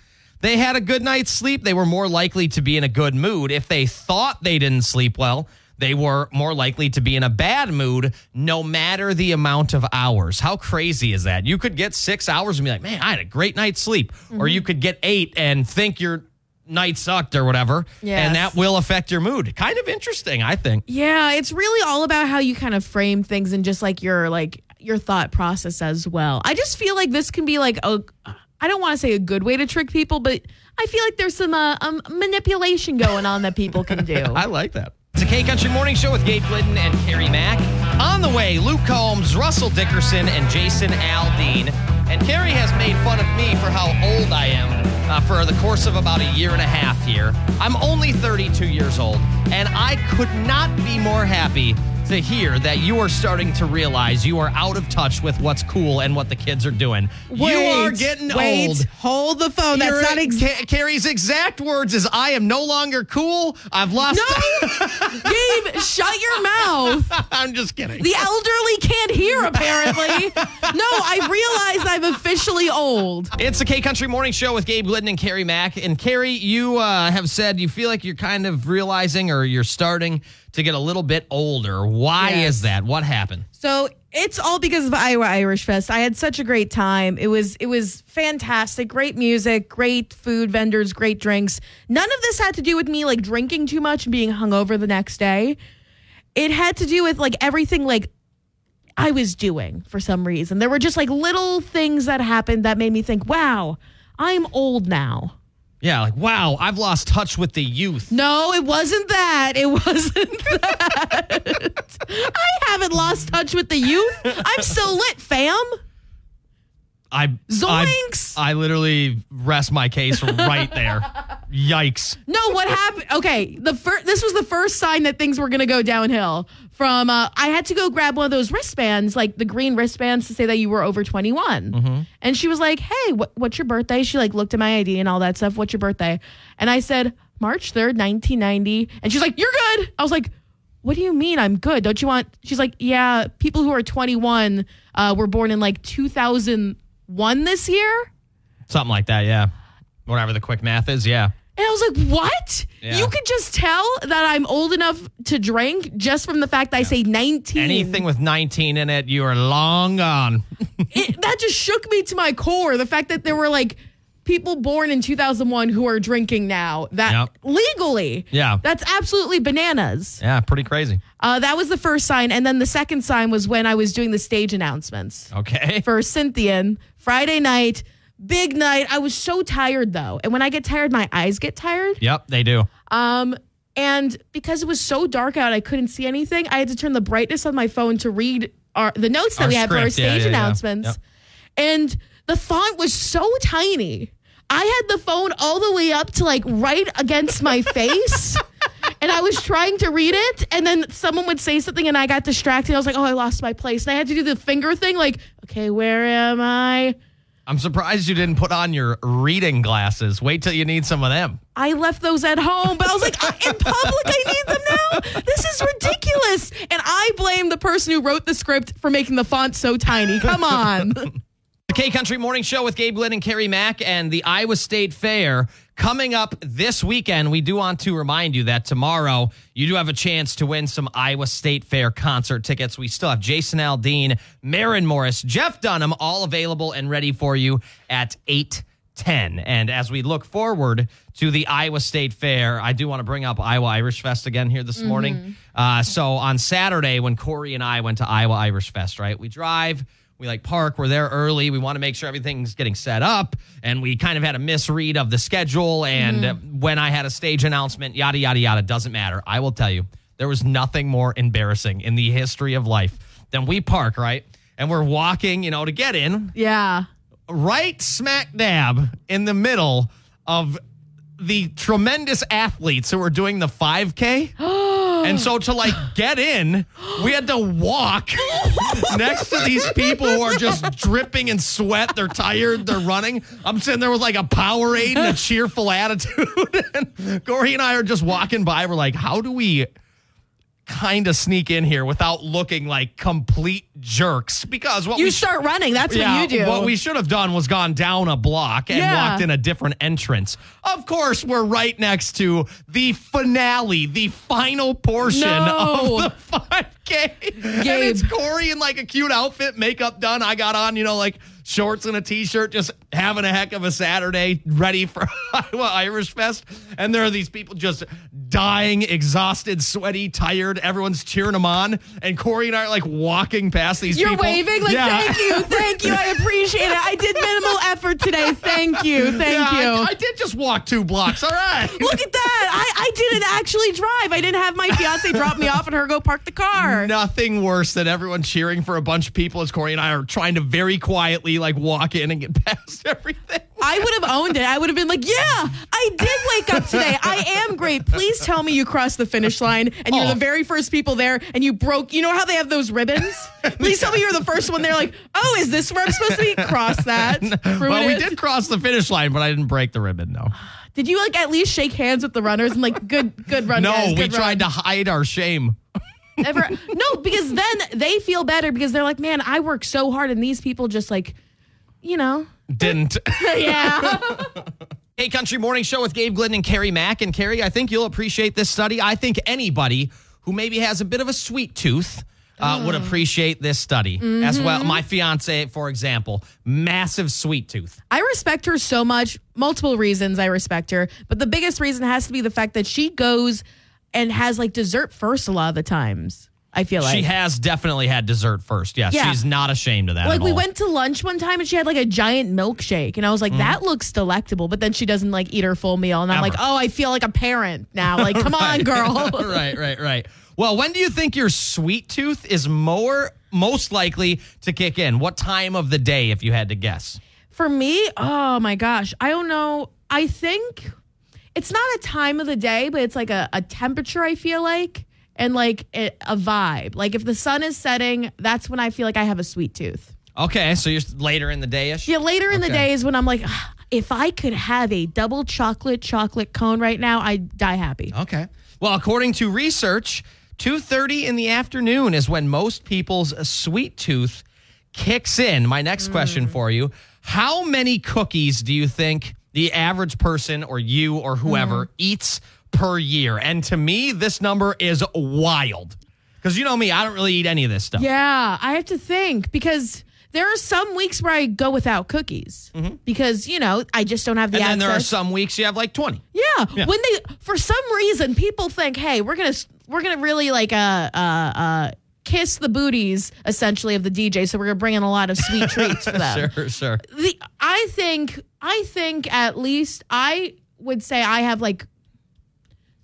Speaker 1: they had a good night's sleep, they were more likely to be in a good mood. If they thought they didn't sleep well, they were more likely to be in a bad mood no matter the amount of hours. How crazy is that? You could get six hours and be like, man, I had a great night's sleep. Or mm-hmm. you could get eight and think your night sucked or whatever.
Speaker 2: Yes.
Speaker 1: And that will affect your mood. Kind of interesting, I think.
Speaker 2: Yeah, it's really all about how you kind of frame things and just like your like your thought process as well. I just feel like this can be like a I don't want to say a good way to trick people, but I feel like there's some uh, um, manipulation going on that people can do.
Speaker 1: I like that. It's a K Country Morning Show with Gabe Glidden and Carrie Mack. On the way, Luke Combs, Russell Dickerson, and Jason Aldean. And Carrie has made fun of me for how old I am uh, for the course of about a year and a half here. I'm only 32 years old, and I could not be more happy to hear that you are starting to realize you are out of touch with what's cool and what the kids are doing. you are getting
Speaker 2: wait,
Speaker 1: old.
Speaker 2: Hold the phone. That's
Speaker 1: Your-
Speaker 2: not ex-
Speaker 1: Ca- Carrie's exact words is I am no longer cool. I've lost No,
Speaker 2: Gabe, shut your mouth.
Speaker 1: I'm just kidding.
Speaker 2: The elderly can't hear, apparently. No, I realize I'm officially old.
Speaker 1: It's the K Country Morning Show with Gabe Glidden and Carrie Mack. And Carrie, you uh, have said you feel like you're kind of realizing or you're starting to get a little bit older. Why
Speaker 2: Yes.
Speaker 1: is that? What happened?
Speaker 2: So it's all because of Iowa Irish Fest. I had such a great time. It was it was fantastic. Great music, great food vendors, great drinks. None of this had to do with me like drinking too much and being hungover the next day. It had to do with like everything like I was doing for some reason. There were just like little things that happened that made me think, "Wow, I'm old now."
Speaker 1: Yeah, like wow, I've lost touch with the youth.
Speaker 2: No, it wasn't that. It wasn't that. I haven't lost touch with the youth. I'm still lit, fam.
Speaker 1: I
Speaker 2: Zoinks!
Speaker 1: I, I literally rest my case right there. Yikes.
Speaker 2: No, what happened? Okay, the first. This was the first sign that things were going to go downhill. From uh, I had to go grab one of those wristbands, like the green wristbands, to say that you were over 21. And she was like, "Hey, what, what's your birthday?" She like looked at my ID and all that stuff. What's your birthday? And I said March 3rd, 1990. And she's like, "You're good." I was like, "What do you mean I'm good? Don't you want?" She's like, "Yeah, people who are 21 uh, were born in like 2001 this year."
Speaker 1: Something like that, yeah. Whatever the quick math is, yeah.
Speaker 2: And I was like, what?
Speaker 1: Yeah.
Speaker 2: You could just tell that I'm old enough to drink just from the fact that I say 19.
Speaker 1: Anything with 19 in it, you are long gone.
Speaker 2: It, that just shook me to my core. The fact that there were like people born in 2001 who are drinking now that
Speaker 1: Yep.
Speaker 2: legally.
Speaker 1: Yeah.
Speaker 2: That's absolutely bananas.
Speaker 1: Yeah, pretty crazy.
Speaker 2: Uh, that was the first sign. And then the second sign was when I was doing the stage announcements
Speaker 1: Okay.
Speaker 2: for Cynthian Friday night. Big night. I was so tired though. And when I get tired, my eyes get tired.
Speaker 1: Yep, they do.
Speaker 2: Um, and because it was so dark out, I couldn't see anything. I had to turn the brightness on my phone to read our the notes that
Speaker 1: Our
Speaker 2: we had for our stage
Speaker 1: yeah, yeah.
Speaker 2: announcements.
Speaker 1: Yep.
Speaker 2: And the font was so tiny. I had the phone all the way up to like right against my face. And I was trying to read it, and then someone would say something, and I got distracted. I was like, "Oh, I lost my place." And I had to do the finger thing, like, "Okay, where am I?"
Speaker 1: I'm surprised you didn't put on your reading glasses. Wait till you need some of them.
Speaker 2: I left those at home, but I was like, "I- in public, I need them now. This is ridiculous. And I blame the person who wrote the script for making the font so tiny. Come on.
Speaker 1: K Country Morning Show with Gabe Glenn and Carrie Mack and the Iowa State Fair coming up this weekend. We do want to remind you that tomorrow you do have a chance to win some Iowa State Fair concert tickets. We still have Jason Aldean, Maren Morris, Jeff Dunham, all available and ready for you at 8 10. And as we look forward to the Iowa State Fair, I do want to bring up Iowa Irish Fest again here this morning. Uh, so on Saturday, when Corey and I went to Iowa Irish Fest, right? We drive, we like park, we're there early. We want to make sure everything's getting set up. And we kind of had a misread of the schedule. And uh, when I had a stage announcement, yada, yada, yada, doesn't matter. I will tell you, there was nothing more embarrassing in the history of life than we park, right? And we're walking, you know, to get in
Speaker 2: Yeah.
Speaker 1: right smack dab in the middle of the tremendous athletes who were doing the 5K. and so to like get in, we had to walk next to these people who are just dripping in sweat. They're tired, they're running. I'm sitting there with like a Powerade and a cheerful attitude. and Corey and I are just walking by. We're like, how do we kind of sneak in here without looking like complete jerks? Because what
Speaker 2: You start running. That's
Speaker 1: yeah,
Speaker 2: what you do.
Speaker 1: What we should have done was gone down a block and
Speaker 2: Yeah.
Speaker 1: walked in a different entrance. Of course, we're right next to the finale, the final portion
Speaker 2: No.
Speaker 1: of the 5K. And it's Corey in like a cute outfit, makeup done. I got on, you know, like shorts and a t-shirt, just having a heck of a Saturday, ready for Iowa Irish Fest. And there are these people just dying, exhausted, sweaty, tired. Everyone's cheering them on. And Corey and I are like walking past these
Speaker 2: You're
Speaker 1: people.
Speaker 2: waving like,
Speaker 1: Yeah.
Speaker 2: thank you, thank you. I appreciate it. I did minimal effort today. Thank you, thank
Speaker 1: Yeah, I-
Speaker 2: you.
Speaker 1: I, did just walk two blocks. All right.
Speaker 2: Look at that. I, I didn't actually drive. I didn't have my fiance drop me off and her go park the car.
Speaker 1: Nothing worse than everyone cheering for a bunch of people as Corey and I are trying to very quietly like walk in and get past everything.
Speaker 2: I would have owned it. I would have been like, yeah, I did wake up today. I am great. Please tell me you crossed the finish line and you're
Speaker 1: Oh.
Speaker 2: the very first people there and you broke. You know how they have those ribbons? Please tell me you're the first one there. Like, oh, is this where I'm supposed to be? Cross that. Ruin
Speaker 1: well, we did cross the finish line, but I didn't break the ribbon. No,
Speaker 2: Did you like at least shake hands with the runners and like, good, good run?
Speaker 1: no,
Speaker 2: guys,
Speaker 1: we
Speaker 2: good
Speaker 1: tried to hide our shame.
Speaker 2: Ever No, because then they feel better because they're like, man, I work so hard and these people just like, you know,
Speaker 1: Didn't.
Speaker 2: yeah.
Speaker 1: Hey, Country Morning Show with Gabe Glidden and Carrie Mack. And Carrie, I think you'll appreciate this study. I think anybody who maybe has a bit of a sweet tooth uh, would appreciate this study as well. My fiance, for example, massive sweet tooth.
Speaker 2: I respect her so much. Multiple reasons I respect her, but the biggest reason has to be the fact that she goes and has like dessert first a lot of the times. I feel like.
Speaker 1: she has definitely had dessert first. Yes,
Speaker 2: Yeah.
Speaker 1: she's not ashamed of that.
Speaker 2: like
Speaker 1: at
Speaker 2: we
Speaker 1: all.
Speaker 2: went to lunch one time and she had like a giant milkshake and I was like
Speaker 1: Mm-hmm.
Speaker 2: that looks delectable but then she doesn't like eat her full meal and I'm
Speaker 1: Ever.
Speaker 2: like oh I feel like a parent now like come on girl
Speaker 1: right, right, right. Well, when do you think your sweet tooth is more most likely to kick in? What time of the day, if you had to guess?
Speaker 2: For me, oh my gosh, I don't know. I think it's not a time of the day, but it's like a, a temperature, I feel like, and like a, a vibe. Like if the sun is setting, that's when I feel like I have a sweet tooth.
Speaker 1: Okay, so you're later in the day ish.
Speaker 2: Yeah, later in the
Speaker 1: Okay.
Speaker 2: day is when I'm like, "Ah, if I could have a double chocolate chocolate cone right now, I'd die happy.
Speaker 1: Okay. Well, according to research, 2:30 in the afternoon is when most people's sweet tooth kicks in. My next question
Speaker 2: Mm.
Speaker 1: for you, how many cookies do you think the average person or you or whoever
Speaker 2: Mm.
Speaker 1: eats per year? And to me, this number is wild. Cuz you know me, I don't really eat any of this stuff.
Speaker 2: Yeah, I have to think because there are some weeks where I go without cookies because you know I just don't have the
Speaker 1: Mm-hmm. And then there are some weeks you have like 20.
Speaker 2: Yeah. When they for some reason people think, "Hey, we're going to we're going to really like uh uh uh kiss the booties essentially of the DJ, so we're going to bring in a lot of sweet treats for them."
Speaker 1: Sure, sure.
Speaker 2: The I think I think at least I would say I have like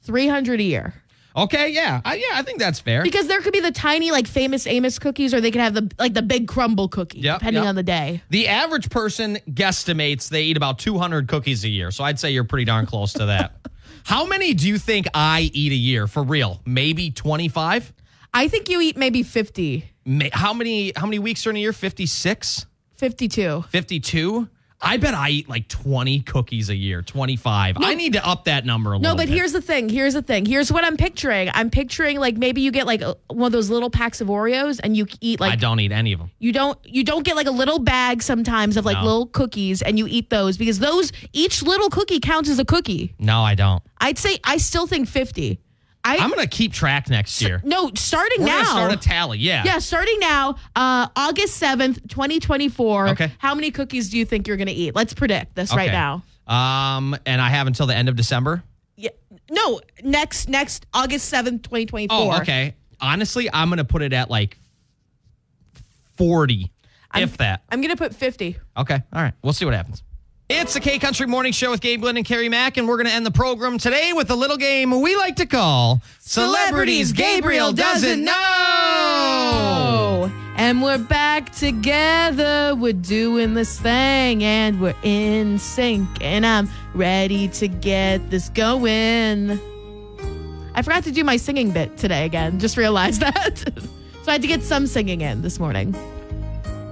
Speaker 2: 300 a year.
Speaker 1: Okay, yeah. I, yeah, I think that's fair.
Speaker 2: Because there could be the tiny like famous Amos cookies or they could have the like the big crumble cookie
Speaker 1: Yep,
Speaker 2: depending
Speaker 1: yep.
Speaker 2: on the day.
Speaker 1: The average person guesstimates they eat about 200 cookies a year. So I'd say you're pretty darn close to that. How many do you think I eat a year for real? Maybe 25?
Speaker 2: I think you eat maybe 50,
Speaker 1: Ma- How many how many weeks are in a year? 56?
Speaker 2: 52.
Speaker 1: 52? I bet I eat like 20 cookies a year, 25. I need to up that number a
Speaker 2: No,
Speaker 1: little No,
Speaker 2: but
Speaker 1: bit.
Speaker 2: here's the thing. Here's the thing. Here's what I'm picturing. I'm picturing like maybe you get like one of those little packs of Oreos and you eat like I
Speaker 1: don't eat any of them.
Speaker 2: you don't you don't get like a little bag sometimes of like
Speaker 1: No.
Speaker 2: little cookies and you eat those because those each little cookie counts as a cookie.
Speaker 1: No, I don't.
Speaker 2: I'd say I still think 50. I
Speaker 1: I'm going to keep track next year.
Speaker 2: no, starting
Speaker 1: We're
Speaker 2: now.
Speaker 1: start a tally. Yeah.
Speaker 2: yeah, starting now, uh, August 7th, 2024.
Speaker 1: Okay.
Speaker 2: How many cookies do you think you're going to eat? Let's predict this right now.
Speaker 1: Um, and I have until the end of December.
Speaker 2: Yeah. No, next next August 7th, 2024.
Speaker 1: Oh, okay. Honestly, I'm going to put it at like 40, if that.
Speaker 2: I'm going to put 50.
Speaker 1: Okay. All right. We'll see what happens. It's the K Country Morning Show with Gabe Glenn and Carrie Mack, and we're going to end the program today with a little game we like to call Celebrities Gabriel Doesn't Know.
Speaker 2: And we're back together. We're doing this thing and we're in sync. And I'm ready to get this going. I forgot to do my singing bit today again. Just realized that. so I had to get some singing in this morning.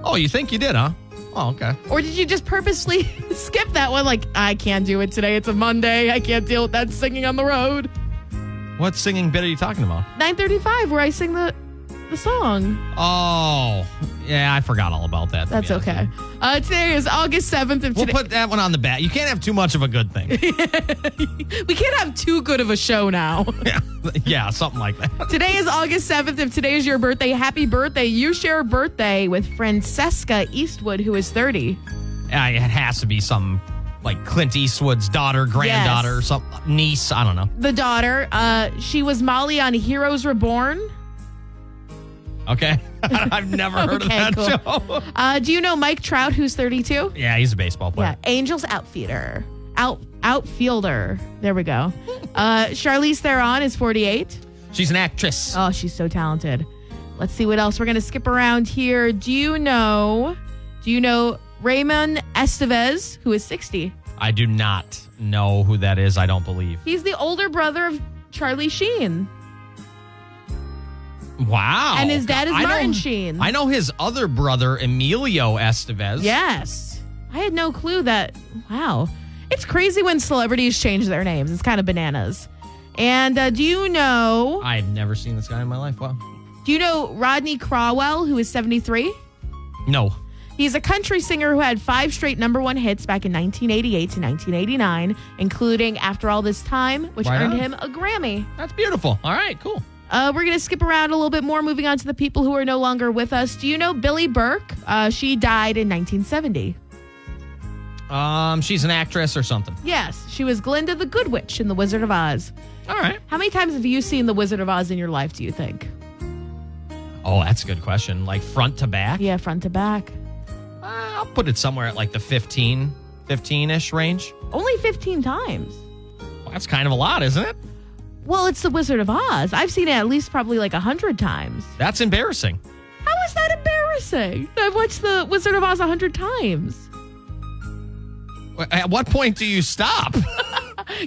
Speaker 1: Oh, you think you did, huh? Oh, okay.
Speaker 2: Or did you just purposely skip that one? Like, I can't do it today. It's a Monday. I can't deal with that singing on the road.
Speaker 1: What singing bit are you talking about?
Speaker 2: 935, where I sing the, the song.
Speaker 1: Oh, yeah, I forgot all about that.
Speaker 2: That's okay. Uh, today is August 7th. And
Speaker 1: We'll
Speaker 2: today,
Speaker 1: put that one on the bat. You can't have too much of a good thing.
Speaker 2: we can't have too good of a show now.
Speaker 1: yeah, yeah, something like that.
Speaker 2: today is August 7th. If today is your birthday, happy birthday. You share a birthday with Francesca Eastwood, who is 30.
Speaker 1: Yeah, it has to be some like Clint Eastwood's daughter, granddaughter,
Speaker 2: Yes.
Speaker 1: some niece. I don't know.
Speaker 2: The daughter, uh, she was Molly on Heroes Reborn.
Speaker 1: Okay, I've never heard
Speaker 2: Okay,
Speaker 1: of that
Speaker 2: cool.
Speaker 1: show.
Speaker 2: Uh, do you know Mike Trout, who's 32?
Speaker 1: yeah, he's a baseball player. Yeah.
Speaker 2: Angels outfielder. Out outfielder. There we go. Uh, Charlize Theron is 48.
Speaker 1: She's an actress.
Speaker 2: Oh, she's so talented. Let's see what else we're gonna skip around here. Do you know? Do you know Raymond Estevez, who is 60?
Speaker 1: I do not know who that is. I don't believe.
Speaker 2: He's the older brother of Charlie Sheen,
Speaker 1: Wow.
Speaker 2: and his dad is
Speaker 1: I know-
Speaker 2: Martin Sheen.
Speaker 1: I know his other brother, Emilio Estevez.
Speaker 2: Yes, I had no clue that. Wow, it's crazy when celebrities change their names. It's kind of bananas. And uh, do you know?
Speaker 1: I've never seen this guy in my life. Wow.
Speaker 2: Do you know Rodney Crowell, who is 73?
Speaker 1: No.
Speaker 2: He's a country singer who had five straight number one hits back in 1988 to 1989, including After All This Time, which
Speaker 1: Right
Speaker 2: earned
Speaker 1: on.
Speaker 2: him a Grammy.
Speaker 1: That's beautiful. All right, cool.
Speaker 2: Uh, we're going to skip around a little bit more, moving on to the people who are no longer with us. Do you know Billie Burke? Uh, she died in 1970.
Speaker 1: Um, she's an actress or something.
Speaker 2: Yes, she was Glinda the Good Witch in The Wizard of Oz.
Speaker 1: All right.
Speaker 2: How many times have you seen The Wizard of Oz in your life, do you think?
Speaker 1: Oh, that's a good question. Like front to back?
Speaker 2: Yeah, front to back.
Speaker 1: Uh, I'll put it somewhere at like the 15, 15-ish range.
Speaker 2: Only 15 times.
Speaker 1: Well, that's kind of a lot, isn't it?
Speaker 2: Well, it's the Wizard of Oz. I've seen it at least probably like a hundred times.
Speaker 1: That's embarrassing.
Speaker 2: How is that embarrassing? I've watched the Wizard of Oz a hundred times.
Speaker 1: At what point do you stop?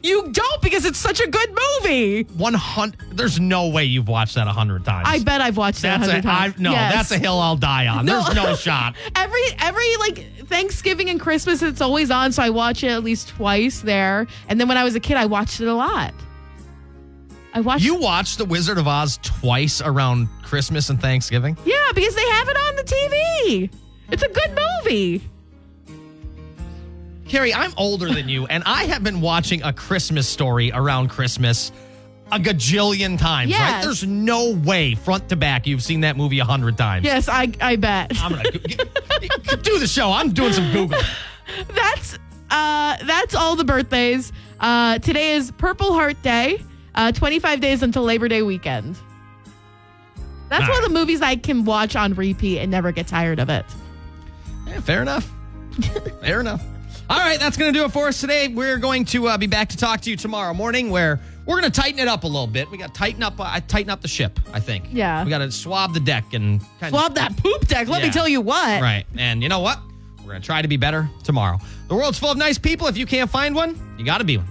Speaker 2: You don't because it's such a good movie.
Speaker 1: 100 There's no way you've watched that a 100 times.
Speaker 2: I bet I've watched that a hundred
Speaker 1: a, I,
Speaker 2: times.
Speaker 1: no,
Speaker 2: Yes.
Speaker 1: that's a hill I'll die on.
Speaker 2: No.
Speaker 1: There's no shot.
Speaker 2: Every every like Thanksgiving and Christmas, it's always on, so I watch it at least twice there. And then when I was a kid, I watched it a lot. I watched.
Speaker 1: You watched The Wizard of Oz twice around Christmas and Thanksgiving?
Speaker 2: yeah, because they have it on the TV. It's a good movie.
Speaker 1: Carrie, I'm older than you, and I have been watching A Christmas Story around Christmas a gajillion times, right? There's no way, front to back, you've seen that movie a hundred times.
Speaker 2: Yes, I I bet.
Speaker 1: I'm gonna do the show. I'm doing some Google.
Speaker 2: that's uh that's all the birthdays. Uh today is Purple Heart Day. Uh 25 days until Labor Day weekend. That's
Speaker 1: All
Speaker 2: one of the movies I can watch on repeat and never get tired of it.
Speaker 1: Yeah, fair enough. fair enough. All right, that's going to do it for us today. We're going to uh, be back to talk to you tomorrow morning where we're going to tighten it up a little bit. We got to tighten up, uh, tighten up the ship, I think.
Speaker 2: Yeah.
Speaker 1: We got to swab the deck and kind
Speaker 2: Swab that poop deck. Let me tell you what.
Speaker 1: Right. And you know what? We're going to try to be better tomorrow. The world's full of nice people. If you can't find one, you got to be one.